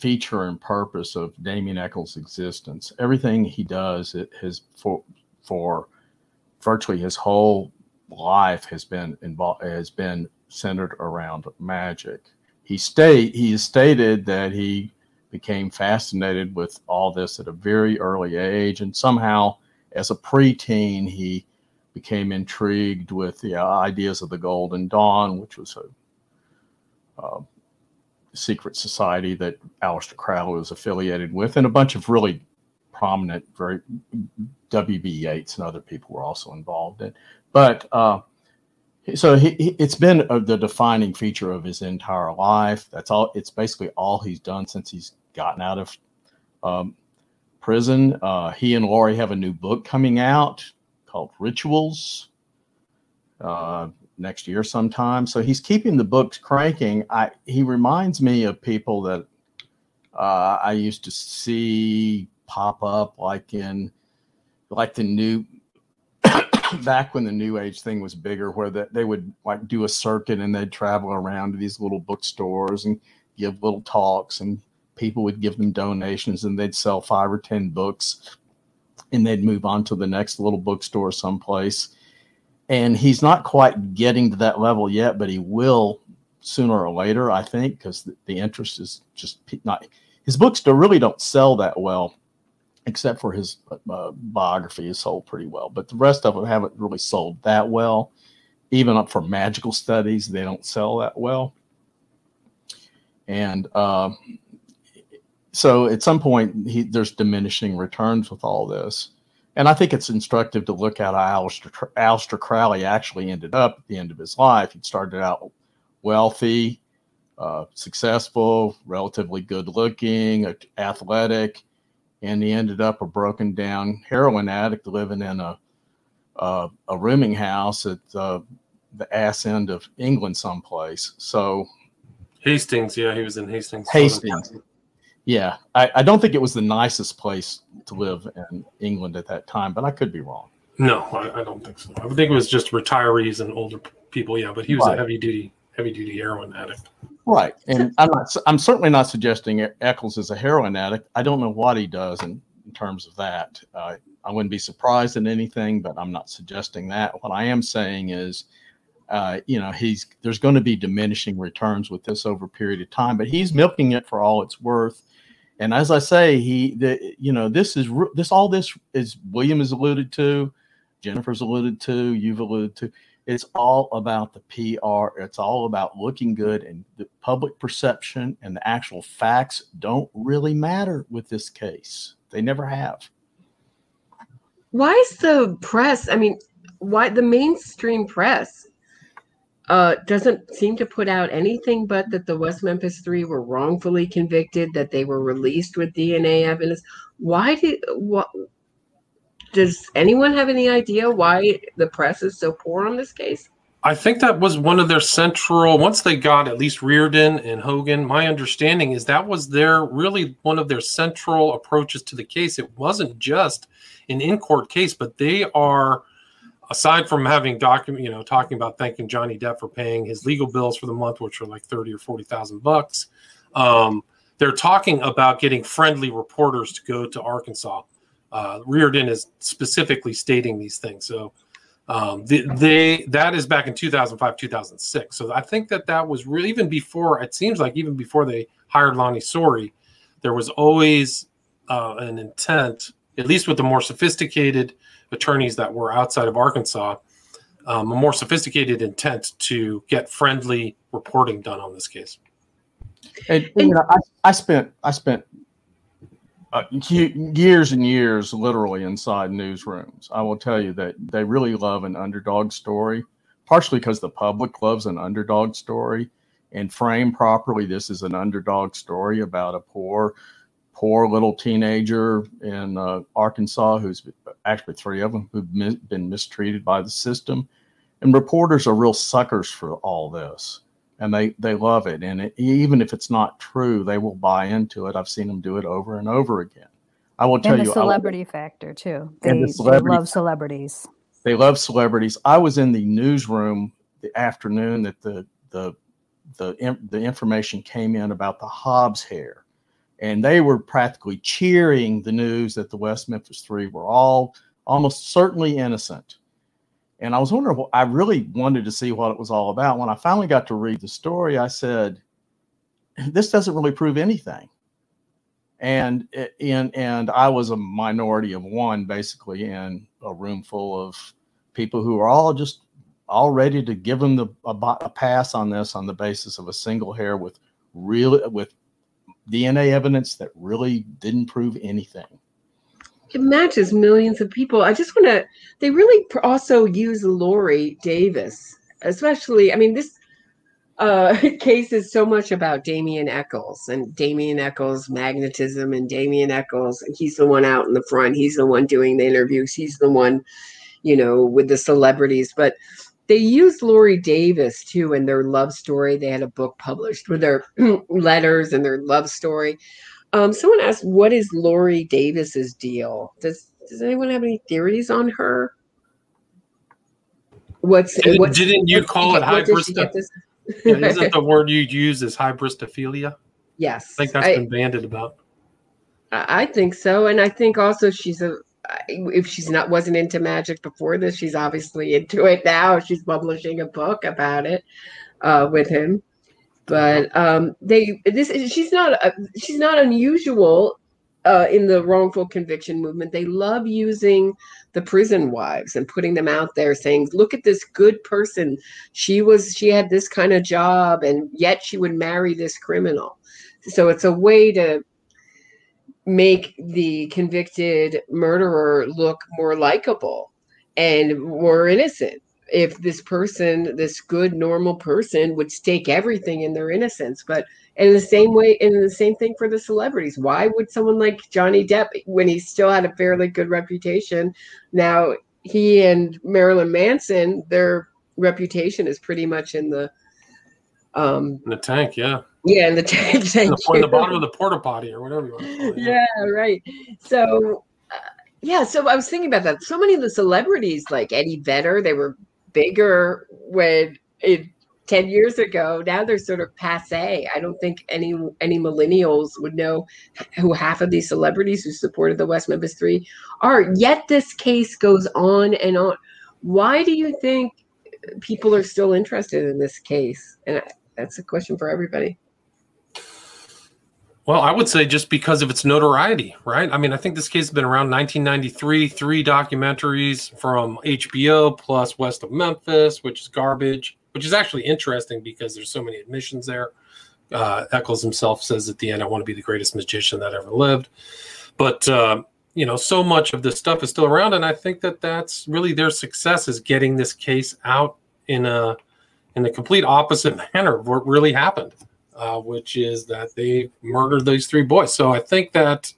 feature and purpose of Damien Echols' existence. Everything he does, it has for for virtually his whole life has been involved has been centered around magic. He state he has stated that he became fascinated with all this at a very early age, and somehow as a preteen he became intrigued with the ideas of the Golden Dawn, which was a uh, secret society that Aleister Crowley was affiliated with, and a bunch of really prominent, very W.B. Yeats and other people were also involved in. But uh, so he, he, it's been a, the defining feature of his entire life. That's all. It's basically all he's done since he's gotten out of um, prison. Uh, he and Lorri have a new book coming out called Rituals. Uh, next year sometime. So he's keeping the books cranking. I he reminds me of people that uh, I used to see pop up like in like the new back when the new age thing was bigger where that they would like do a circuit and they'd travel around to these little bookstores and give little talks and people would give them donations and they'd sell five or ten books and they'd move on to the next little bookstore someplace and he's not quite getting to that level yet, but he will sooner or later, I think, because the, the, interest is just not. His books really don't sell that well, except for his uh, biography is sold pretty well, but the rest of them haven't really sold that well. Even up for magical studies, they don't sell that well. And uh, so at some point, he, there's diminishing returns with all this. And I think it's instructive to look at how Aleister, Aleister Crowley actually ended up at the end of his life. He started out wealthy, uh, successful, relatively good looking, athletic, and he ended up a broken down heroin addict living in a, a, a rooming house at uh, the ass end of England someplace. So Hastings, yeah, he was in Hastings. Hastings. Yeah, I, I, don't think it was the nicest place to live in England at that time, but I could be wrong. No, I, I don't think so. I think it was just retirees and older people. Yeah, but he was right. a heavy duty, heavy duty heroin addict. Right, and I'm not. I'm certainly not suggesting Echols is a heroin addict. I don't know what he does in, in terms of that. Uh, I wouldn't be surprised in anything, but I'm not suggesting that. What I am saying is, uh, you know, he's there's going to be diminishing returns with this over a period of time, but he's milking it for all it's worth. And as I say, he, the, you know, this is this all this is William has alluded to, Jennifer's alluded to, you've alluded to. It's all about the PR. It's all about looking good, and the public perception and the actual facts don't really matter with this case. They never have. Why is the press? I mean, why the mainstream press uh, doesn't seem to put out anything but that the West Memphis Three were wrongfully convicted, that they were released with DNA evidence. Why what? Does anyone have any idea why the press is so poor on this case? I think that was one of their central. Once they got at least Riordan and Horgan, my understanding is that was their really one of their central approaches to the case. It wasn't just an in court case, but they are aside from having document, you know, talking about thanking Johnny Depp for paying his legal bills for the month, which are like thirty or forty thousand bucks, um, they're talking about getting friendly reporters to go to Arkansas. Uh, Riordan is specifically stating these things, so um, the, they that is back in 2005, 2006. So I think that that was really even before. It seems like even before they hired Lonnie Soury, there was always uh, an intent, at least with the more sophisticated attorneys that were outside of Arkansas um, a more sophisticated intent to get friendly reporting done on this case. And, and you know, I, I, spent I spent uh, years and years literally inside newsrooms. I will tell you that they really love an underdog story, partially because the public loves an underdog story. And framed properly, this is an underdog story about a poor poor little teenager in uh, Arkansas who's actually three of them who've mi- been mistreated by the system. And reporters are real suckers for all this, and they they love it. And it, even if it's not true, they will buy into it. I've seen them do it over and over again. I will tell and the you, celebrity factor too. They, the they love celebrities. they love celebrities. I was in the newsroom the afternoon that the the the the information came in about the Hobbs hair, and they were practically cheering the news that the West Memphis Three were all almost certainly innocent. And I was wondering, what I really wanted to see what it was all about. When I finally got to read the story, I said, "This doesn't really prove anything." And eh, and and I was a minority of one, basically, in a room full of people who are all just all ready to give them the a, a pass on this on the basis of a single hair with really with DNA evidence that really didn't prove anything. It matches millions of people. I just want to, they really also use Lorri Davis, especially. I mean, this uh, case is so much about Damien Echols and Damien Echols' magnetism and Damien Echols. He's the one out in the front. He's the one doing the interviews. He's the one, you know, with the celebrities. But they used Lorri Davis too in their love story. They had a book published with their letters and their love story. Um, someone asked, "What is Lorri Davis's deal?" Does Does anyone have any theories on her? What's Didn't- what's- didn't you what- call it what did she hybrista- get this- Yeah, isn't the word you use is hybristophilia? yes, I think that's I, been banded about. I think so, and I think also she's a. If she's not wasn't into magic before this, she's obviously into it now. She's publishing a book about it uh, with him. But um, they this she's not a, she's not unusual uh, in the wrongful conviction movement. They love using the prison wives and putting them out there, saying, "Look at this good person. She was she had this kind of job, and yet she would marry this criminal." So it's a way to make the convicted murderer look more likable and more innocent. If this person this good normal person would stake everything in their innocence but in the same way in the same thing for the celebrities. Why would someone like johnny depp when he still had a fairly good reputation now he and marilyn manson their reputation is pretty much in the um In the tank, yeah. yeah in the tank In thank the, in the bottom of the porta potty or whatever you want to call it. yeah. Right. So uh, yeah so i was thinking about that. So many of the celebrities like eddie vedder they were bigger when it 10 years ago. Now they're sort of passe. I don't think any any millennials would know who half of these celebrities who supported the west memphis three are. Yet this case goes on and on. Why do you think people are still interested in this case? And I, that's a question for everybody Well, I would say just because of its notoriety, right? I mean, I think this case has been around 1993, three documentaries from HBO plus West of Memphis, which is garbage, which is actually interesting because there's so many admissions there. Uh, Echols himself says at the end, I want to be the greatest magician that ever lived. But, uh, you know, so much of this stuff is still around. And I think that that's really their success is getting this case out in a, in the complete opposite manner of what really happened uh, which is that they murdered these three boys. So I think that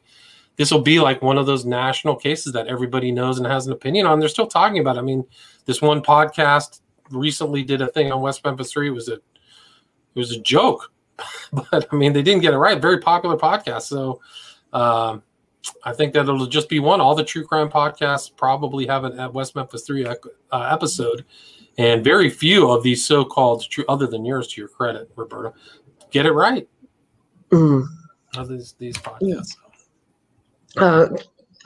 this will be like one of those national cases that everybody knows and has an opinion on. They're still talking about. It. I mean, this one podcast recently did a thing on West Memphis Three. It was a it was a joke, but I mean they didn't get it right. Very popular podcast. So um, I think that it'll just be one. All the true crime podcasts probably have an West Memphis Three uh, episode, and very few of these so-called true, other than yours, to your credit, Roberta, get it right. Mm. Of these these podcasts. Uh,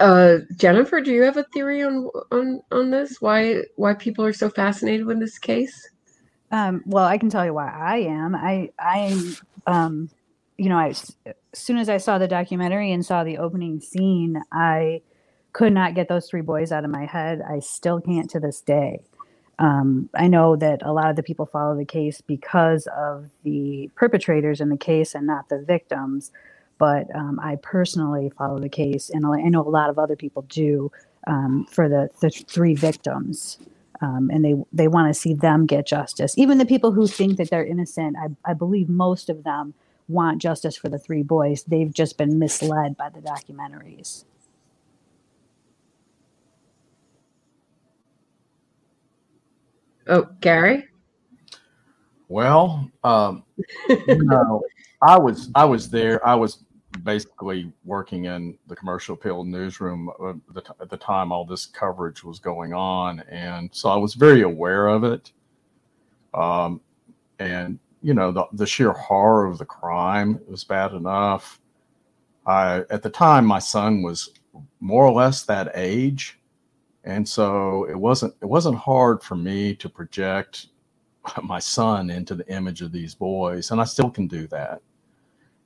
uh, Jennifer, do you have a theory on on on this? Why why people are so fascinated with this case? Um, well, I can tell you why I am. I I um, you know, I as soon as I saw the documentary and saw the opening scene, I could not get those three boys out of my head. I still can't to this day. Um, I know that a lot of the people follow the case because of the perpetrators in the case and not the victims. But um, I personally follow the case, and I know a lot of other people do um, for the, the three victims. Um, and they they want to see them get justice. Even the people who think that they're innocent, I, I believe most of them want justice for the three boys. They've just been misled by the documentaries. Oh, Gary? Well, um, you know, I was I was there. I was basically working in the commercial appeal newsroom at the time all this coverage was going on, and so I was very aware of it. Um, and you know, the the sheer horror of the crime was bad enough. I at the time my son was more or less that age, and so it wasn't it wasn't hard for me to project my son into the image of these boys, and I still can do that.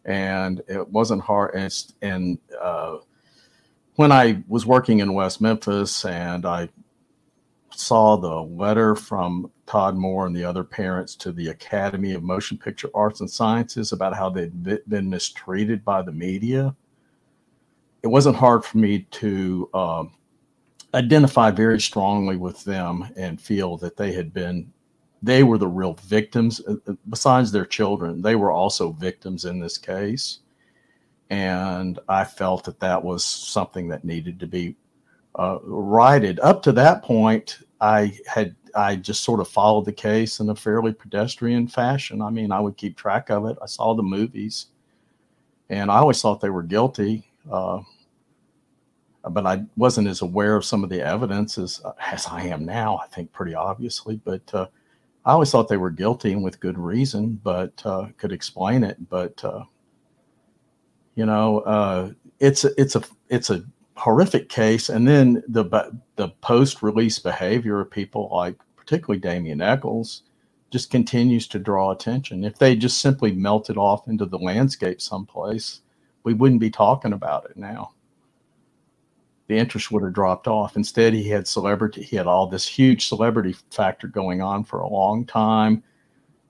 And it wasn't hard. And, and uh, when I was working in West Memphis, and I saw the letter from Todd Moore and the other parents to the Academy of Motion Picture Arts and Sciences about how they'd been mistreated by the media, it wasn't hard for me to um, identify very strongly with them and feel that they had been they were the real victims uh, uh, besides their children they were also victims in this case. And i felt that that was something that needed to be uh, righted. Up to that point i had i just sort of followed the case in a fairly pedestrian fashion. I mean i would keep track of it. I saw the movies and i always thought they were guilty uh, but I wasn't as aware of some of the evidence as, as I am now. I think pretty obviously, but uh, I always thought they were guilty and with good reason, but uh, could explain it. But uh, you know, uh, it's it's a it's a horrific case. And then the the post release behavior of people like particularly Damien Echols just continues to draw attention. If they just simply melted off into the landscape someplace, we wouldn't be talking about it now the interest would have dropped off. Instead, he had celebrity, he had all this huge celebrity factor going on for a long time,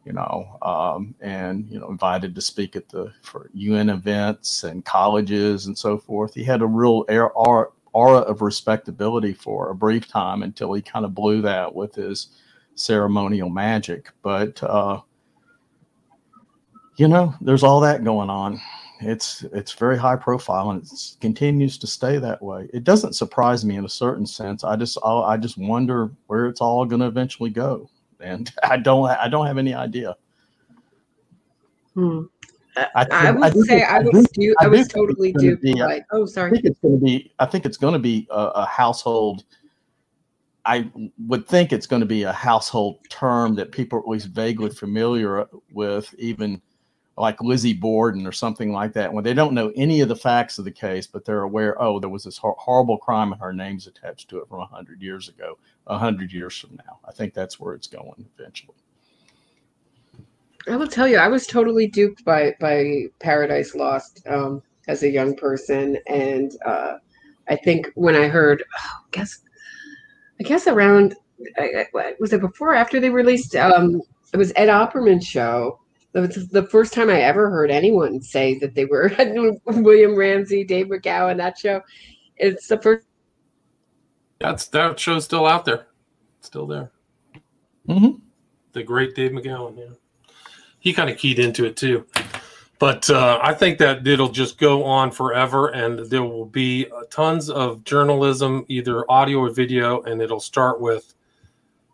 you know, um, and you know, invited to speak at the for UN events and colleges and so forth. He had a real air, aura, of respectability for a brief time until he kind of blew that with his ceremonial magic. But uh, you know, there's all that going on it's it's very high profile and it continues to stay that way. It doesn't surprise me in a certain sense. I just I'll, i just wonder where it's all going to eventually go, and I don't I don't have any idea. Hmm. I, I, would I say I, was do, I, was totally duped. Be, like, oh, sorry. I think it's going to be. I think it's going to be a, a household. I would think it's going to be a household term that people are at least vaguely familiar with, even like Lizzie Borden or something like that, when they don't know any of the facts of the case, but they're aware, oh, there was this hor- horrible crime and her name's attached to it from 100 years ago, 100 years from now. I think that's where it's going eventually. I will tell you, I was totally duped by by Paradise Lost um, as a young person, and uh, I think when I heard, oh, I guess, I guess around was it before after they released? Um, it was Ed Opperman's show, it was the first time I ever heard anyone say that they were William Ramsey, Dave McGowan, that show. It's the first. That's that show's still out there, still there. Mm-hmm. The great Dave McGowan, yeah. He kind of keyed into it too. But uh, I think that it'll just go on forever, and there will be tons of journalism, either audio or video, and it'll start with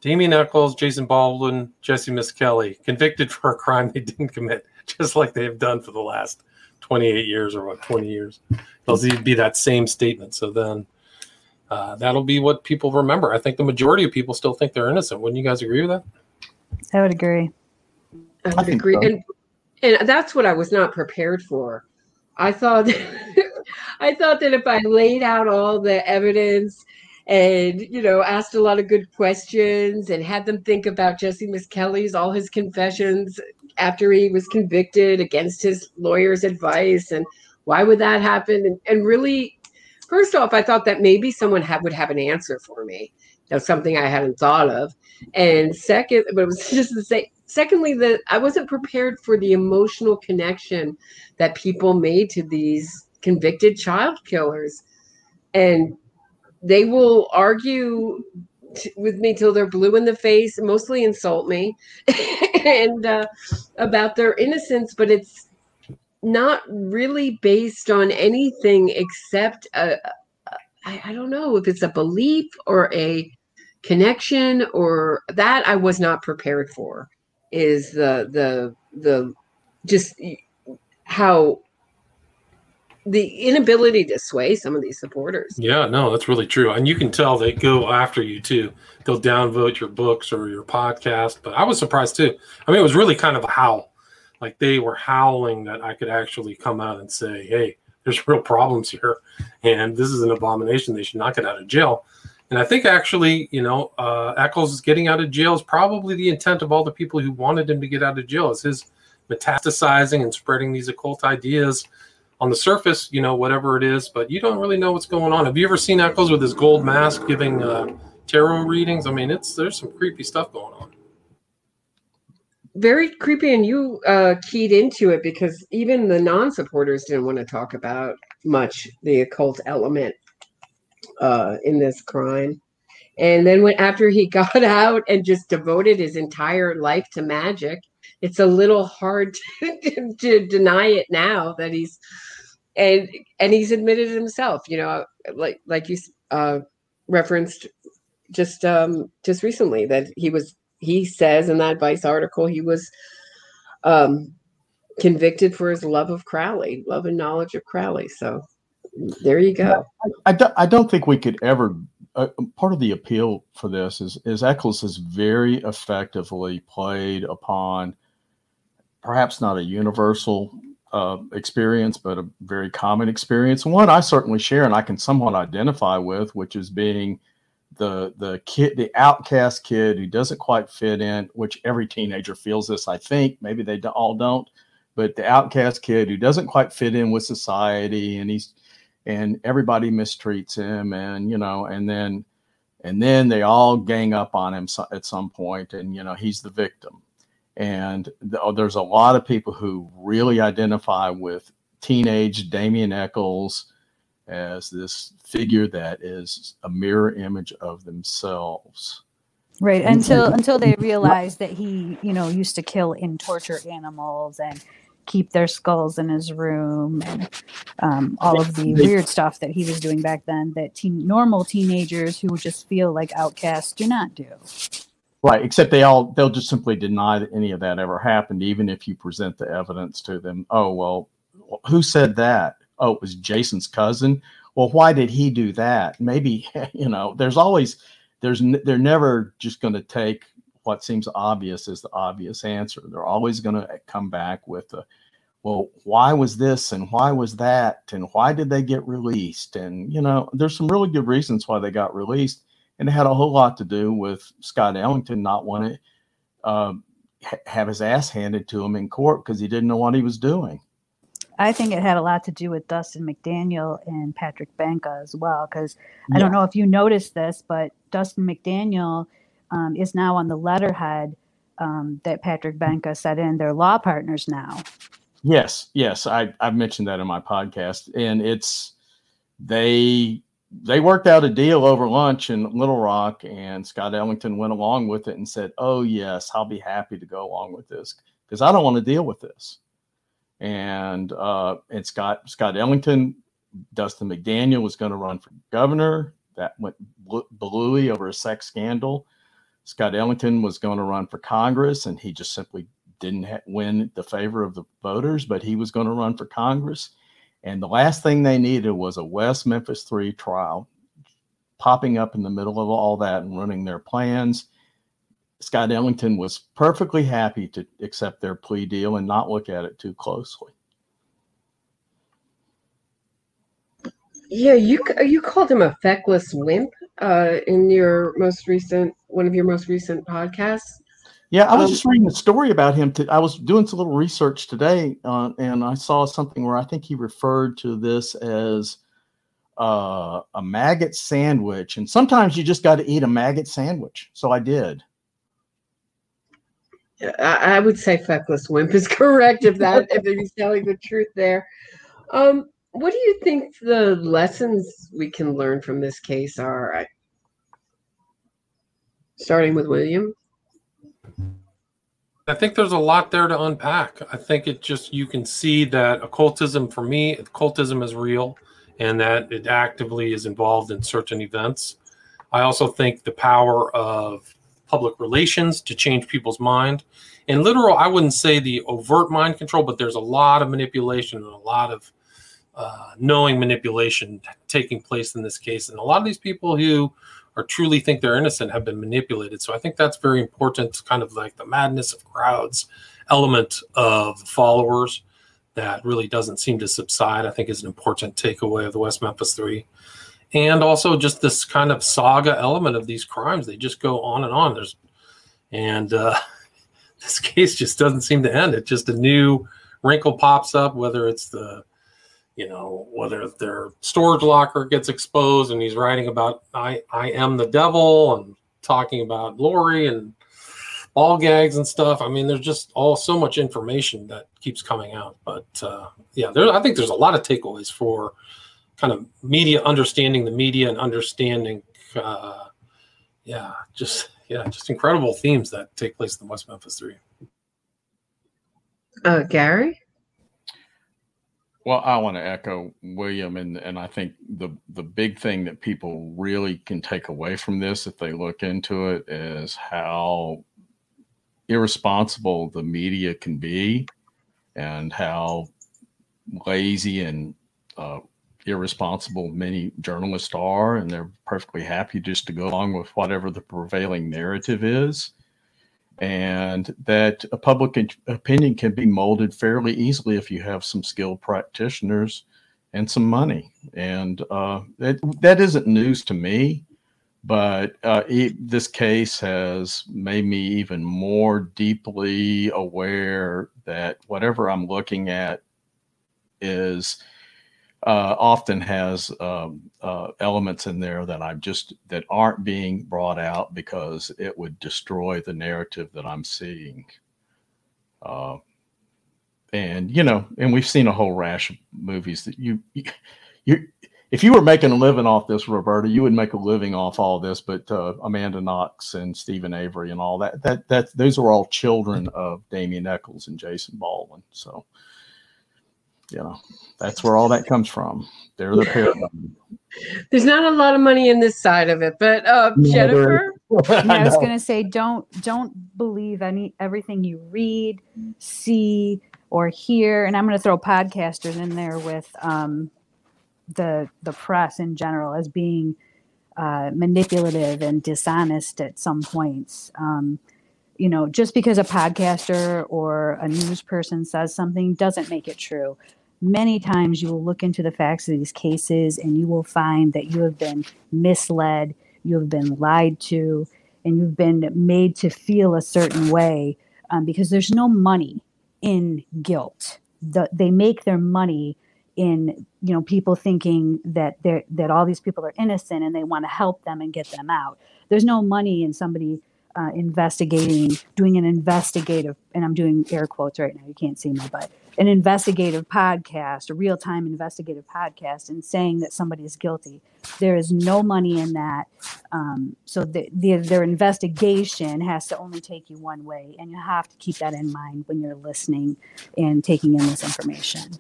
Damien Echols, Jason Baldwin, Jessie Misskelley, convicted for a crime they didn't commit, just like they have done for the last 28 years or what, 20 years. It'll be that same statement. So then uh, that'll be what people remember. I think the majority of people still think they're innocent. Wouldn't you guys agree with that? I would agree. I would I agree. So. And, and that's what I was not prepared for. I thought I thought that if I laid out all the evidence and you know asked a lot of good questions and had them think about Jessie Misskelley's all his confessions after he was convicted against his lawyer's advice and why would that happen? And, and really first off I thought that maybe someone had, would have an answer for me. Know something I hadn't thought of. And second but it was just to say secondly that I wasn't prepared for the emotional connection that people made to these convicted child killers. And they will argue t- with me till they're blue in the face, mostly insult me, and uh, about their innocence. But it's not really based on anything except a, I, I don't know if it's a belief or a connection or that I was not prepared for is the the the just how the inability to sway some of these supporters. Yeah, no, that's really true. And you can tell they go after you too. They'll downvote your books or your podcast. But I was surprised too. I mean, it was really kind of a howl. Like they were howling that I could actually come out and say, hey, there's real problems here. And this is an abomination. They should not get out of jail. And I think actually, you know, uh, Echols getting out of jail is probably the intent of all the people who wanted him to get out of jail. Is his metastasizing and spreading these occult ideas on the surface, you know, whatever it is, but you don't really know what's going on. Have you ever seen Echols with his gold mask giving uh, tarot readings? I mean, it's there's some creepy stuff going on. Very creepy, and you uh, keyed into it because even the non-supporters didn't want to talk about much the occult element uh, in this crime. And then when after he got out and just devoted his entire life to magic, it's a little hard to, to deny it now that he's and and he's admitted himself. You know, like like you uh, referenced just um, just recently that he was he says in that Vice article he was um, convicted for his love of Crowley, love and knowledge of Crowley. So there you go. I, I, don't, I don't think we could ever. Uh, part of the appeal for this is is Echols has very effectively played upon perhaps not a universal uh, experience, but a very common experience, one I certainly share and I can somewhat identify with, which is being the the kid, the outcast kid who doesn't quite fit in. Which every teenager feels this, I think. Maybe they all don't, but the outcast kid who doesn't quite fit in with society, and he's and everybody mistreats him and you know and then and then they all gang up on him at some point and you know he's the victim and th- oh, there's a lot of people who really identify with teenage Damien Echols as this figure that is a mirror image of themselves right until until they realize that he you know used to kill and torture animals and keep their skulls in his room and um, all of the weird stuff that he was doing back then that teen, normal teenagers who just feel like outcasts do not do. Right, except they all they'll just simply deny that any of that ever happened, even if you present the evidence to them. Oh well, who said that? Oh, it was Jason's cousin. Well, why did he do that? Maybe you know. There's always there's they're never just going to take what seems obvious as the obvious answer. They're always going to come back with a, well, why was this and why was that and why did they get released? And you know, there's some really good reasons why they got released, and it had a whole lot to do with Scott Ellington not wanting to uh, have his ass handed to him in court because he didn't know what he was doing. I think it had a lot to do with Dustin McDaniel and Patrick Benca as well. Because I don't know if you noticed this, but Dustin McDaniel um, is now on the letterhead um, that Patrick Benca set in. They're law partners now. Yes, yes, I, I've mentioned that in my podcast, and it's they they worked out a deal over lunch in Little Rock, and Scott Ellington went along with it and said, "Oh yes, I'll be happy to go along with this because I don't want to deal with this." And uh, and Scott Scott Ellington, Dustin McDaniel was going to run for governor. That went bluey over a sex scandal. Scott Ellington was going to run for Congress, and he just simply didn't ha- win the favor of the voters, but he was going to run for Congress. And the last thing they needed was a West Memphis 3 trial popping up in the middle of all that and running their plans. Scott Ellington was perfectly happy to accept their plea deal and not look at it too closely. Yeah, you you called him a feckless wimp uh, in your most recent one of your most recent podcasts. Yeah, I was um, just reading a story about him. To, I was doing some little research today, uh, and I saw something where I think he referred to this as uh, a maggot sandwich. And sometimes you just got to eat a maggot sandwich. So I did. I, I would say feckless wimp is correct if that if he's telling the truth there. Um, what do you think the lessons we can learn from this case are? Starting with William. I think there's a lot there to unpack. I think it just you can see that occultism for me, occultism is real and that it actively is involved in certain events. I also think the power of public relations to change people's mind. And literal, I wouldn't say the overt mind control, but there's a lot of manipulation and a lot of uh, knowing manipulation taking place in this case. And a lot of these people who or truly think they're innocent have been manipulated. So I think that's very important, kind of like the madness of crowds element of followers that really doesn't seem to subside, I think is an important takeaway of the West Memphis Three. And also just this kind of saga element of these crimes. They just go on and on. There's and uh, this case just doesn't seem to end. It just a new wrinkle pops up, whether it's the you know whether their storage locker gets exposed and he's writing about i i am the devil and talking about Lorri and ball gags and stuff. I mean there's just all so much information that keeps coming out. But uh, yeah there i think there's a lot of takeaways for kind of media understanding the media and understanding uh, yeah just yeah just incredible themes that take place in the west memphis three. Uh, gary well, I want to echo William, and and I think the the big thing that people really can take away from this, if they look into it, is how irresponsible the media can be, and how lazy and uh, irresponsible many journalists are, and they're perfectly happy just to go along with whatever the prevailing narrative is and that a public opinion can be molded fairly easily if you have some skilled practitioners and some money. And uh, that, that isn't news to me, but uh, it, this case has made me even more deeply aware that whatever I'm looking at is uh, often has um, uh, elements in there that I'm just that aren't being brought out because it would destroy the narrative that I'm seeing. Uh, and you know, and we've seen a whole rash of movies that you, you, you if you were making a living off this, Roberta, you would make a living off all this. But uh, Amanda Knox and Steven Avery and all that, that that those are all children of Damien Echols and Jason Baldwin. So you know, that's where all that comes from. They're the paradigm. There's not a lot of money in this side of it, but uh, Jennifer. I was going to say, don't don't believe any everything you read, see, or hear. And I'm going to throw podcasters in there with um, the the press in general as being uh, manipulative and dishonest at some points. Um, you know, just because a podcaster or a news person says something doesn't make it true many times you will look into the facts of these cases and you will find that you have been misled, you have been lied to, and you've been made to feel a certain way um, because there's no money in guilt. The, they make their money in you know people thinking that they that all these people are innocent and they want to help them and get them out. There's no money in somebody uh, investigating, doing an investigative, and I'm doing air quotes right now. You can't see me, but an investigative podcast, a real time investigative podcast, and saying that somebody is guilty. There is no money in that. Um, so the, the, their investigation has to only take you one way, and you have to keep that in mind when you're listening and taking in this information.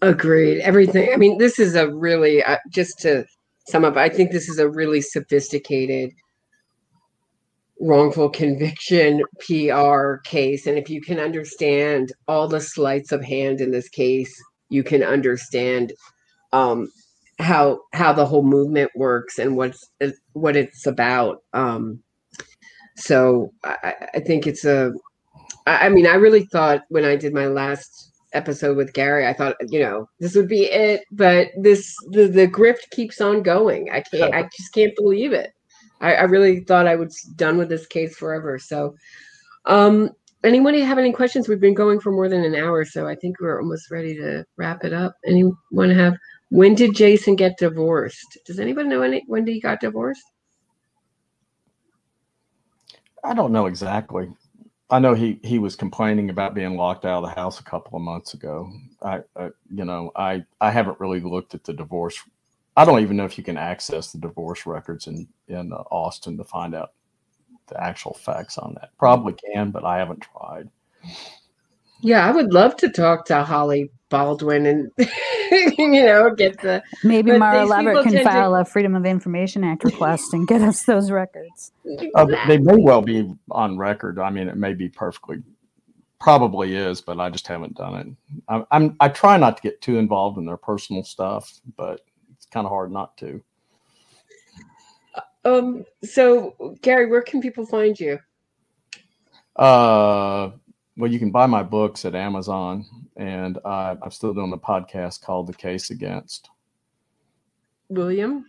Agreed. Everything. I mean, this is a really uh, just to sum up. I think this is a really sophisticated wrongful conviction PR case. And if you can understand all the sleights of hand in this case, you can understand um, how how the whole movement works and what's what it's about. Um, so I, I think it's a. I mean, I really thought when I did my last episode with Gary, I thought you know this would be it, but this the the grift keeps on going. I can't. I just can't believe it. I, I really thought I was done with this case forever. So, um, anybody have any questions? We've been going for more than an hour, so I think we're almost ready to wrap it up. Anyone have? When did Jason get divorced? Does anybody know any, when he got divorced? I don't know exactly. I know he he was complaining about being locked out of the house a couple of months ago. I, I you know I I haven't really looked at the divorce I don't even know if you can access the divorce records in in uh, Austin to find out the actual facts on that. Probably can, but I haven't tried. Yeah, I would love to talk to Holly Baldwin and you know get the maybe Mara these Leveritt can tend to- file a Freedom of Information Act request and get us those records. Uh, they may well be on record. I mean, it may be perfectly, probably is, but I just haven't done it. I'm, I'm I try not to get too involved in their personal stuff, but it's kind of hard not to. Um. So, Gary, where can people find you? Uh, well, you can buy my books at Amazon, and uh, I'm still doing a podcast called The Case Against. William.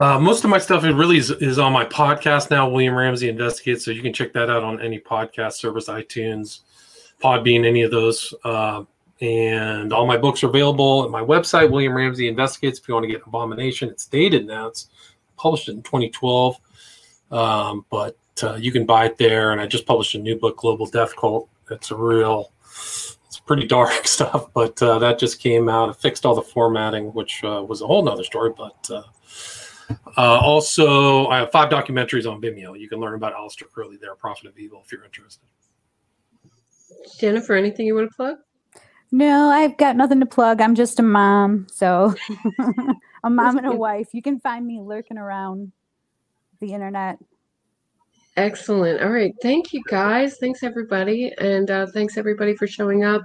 Uh, most of my stuff it really is, is on my podcast now, William Ramsey Investigates. So you can check that out on any podcast service, iTunes, Podbean, any of those. Uh, and all my books are available at my website, William Ramsey Investigates. If you want to get Abomination, it's dated now. It's published in 2012, um, but uh, you can buy it there. And I just published a new book, Global Death Cult. It's a real, it's pretty dark stuff, but uh, that just came out. It fixed all the formatting, which uh, was a whole nother story, but. Uh, uh, also, I have five documentaries on Vimeo. You can learn about Aleister Crowley there, Prophet of Evil, if you're interested. Jennifer, anything you want to plug? No, I've got nothing to plug. I'm just a mom. So a mom and a wife. You can find me lurking around the internet. Excellent. All right. Thank you, guys. Thanks, everybody. And uh, thanks, everybody, for showing up.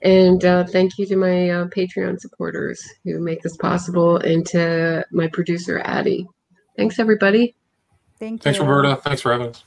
And uh, thank you to my uh, Patreon supporters who make this possible and to my producer, Addie. Thanks, everybody. Thank you. Thanks. Roberta. Thanks for having us.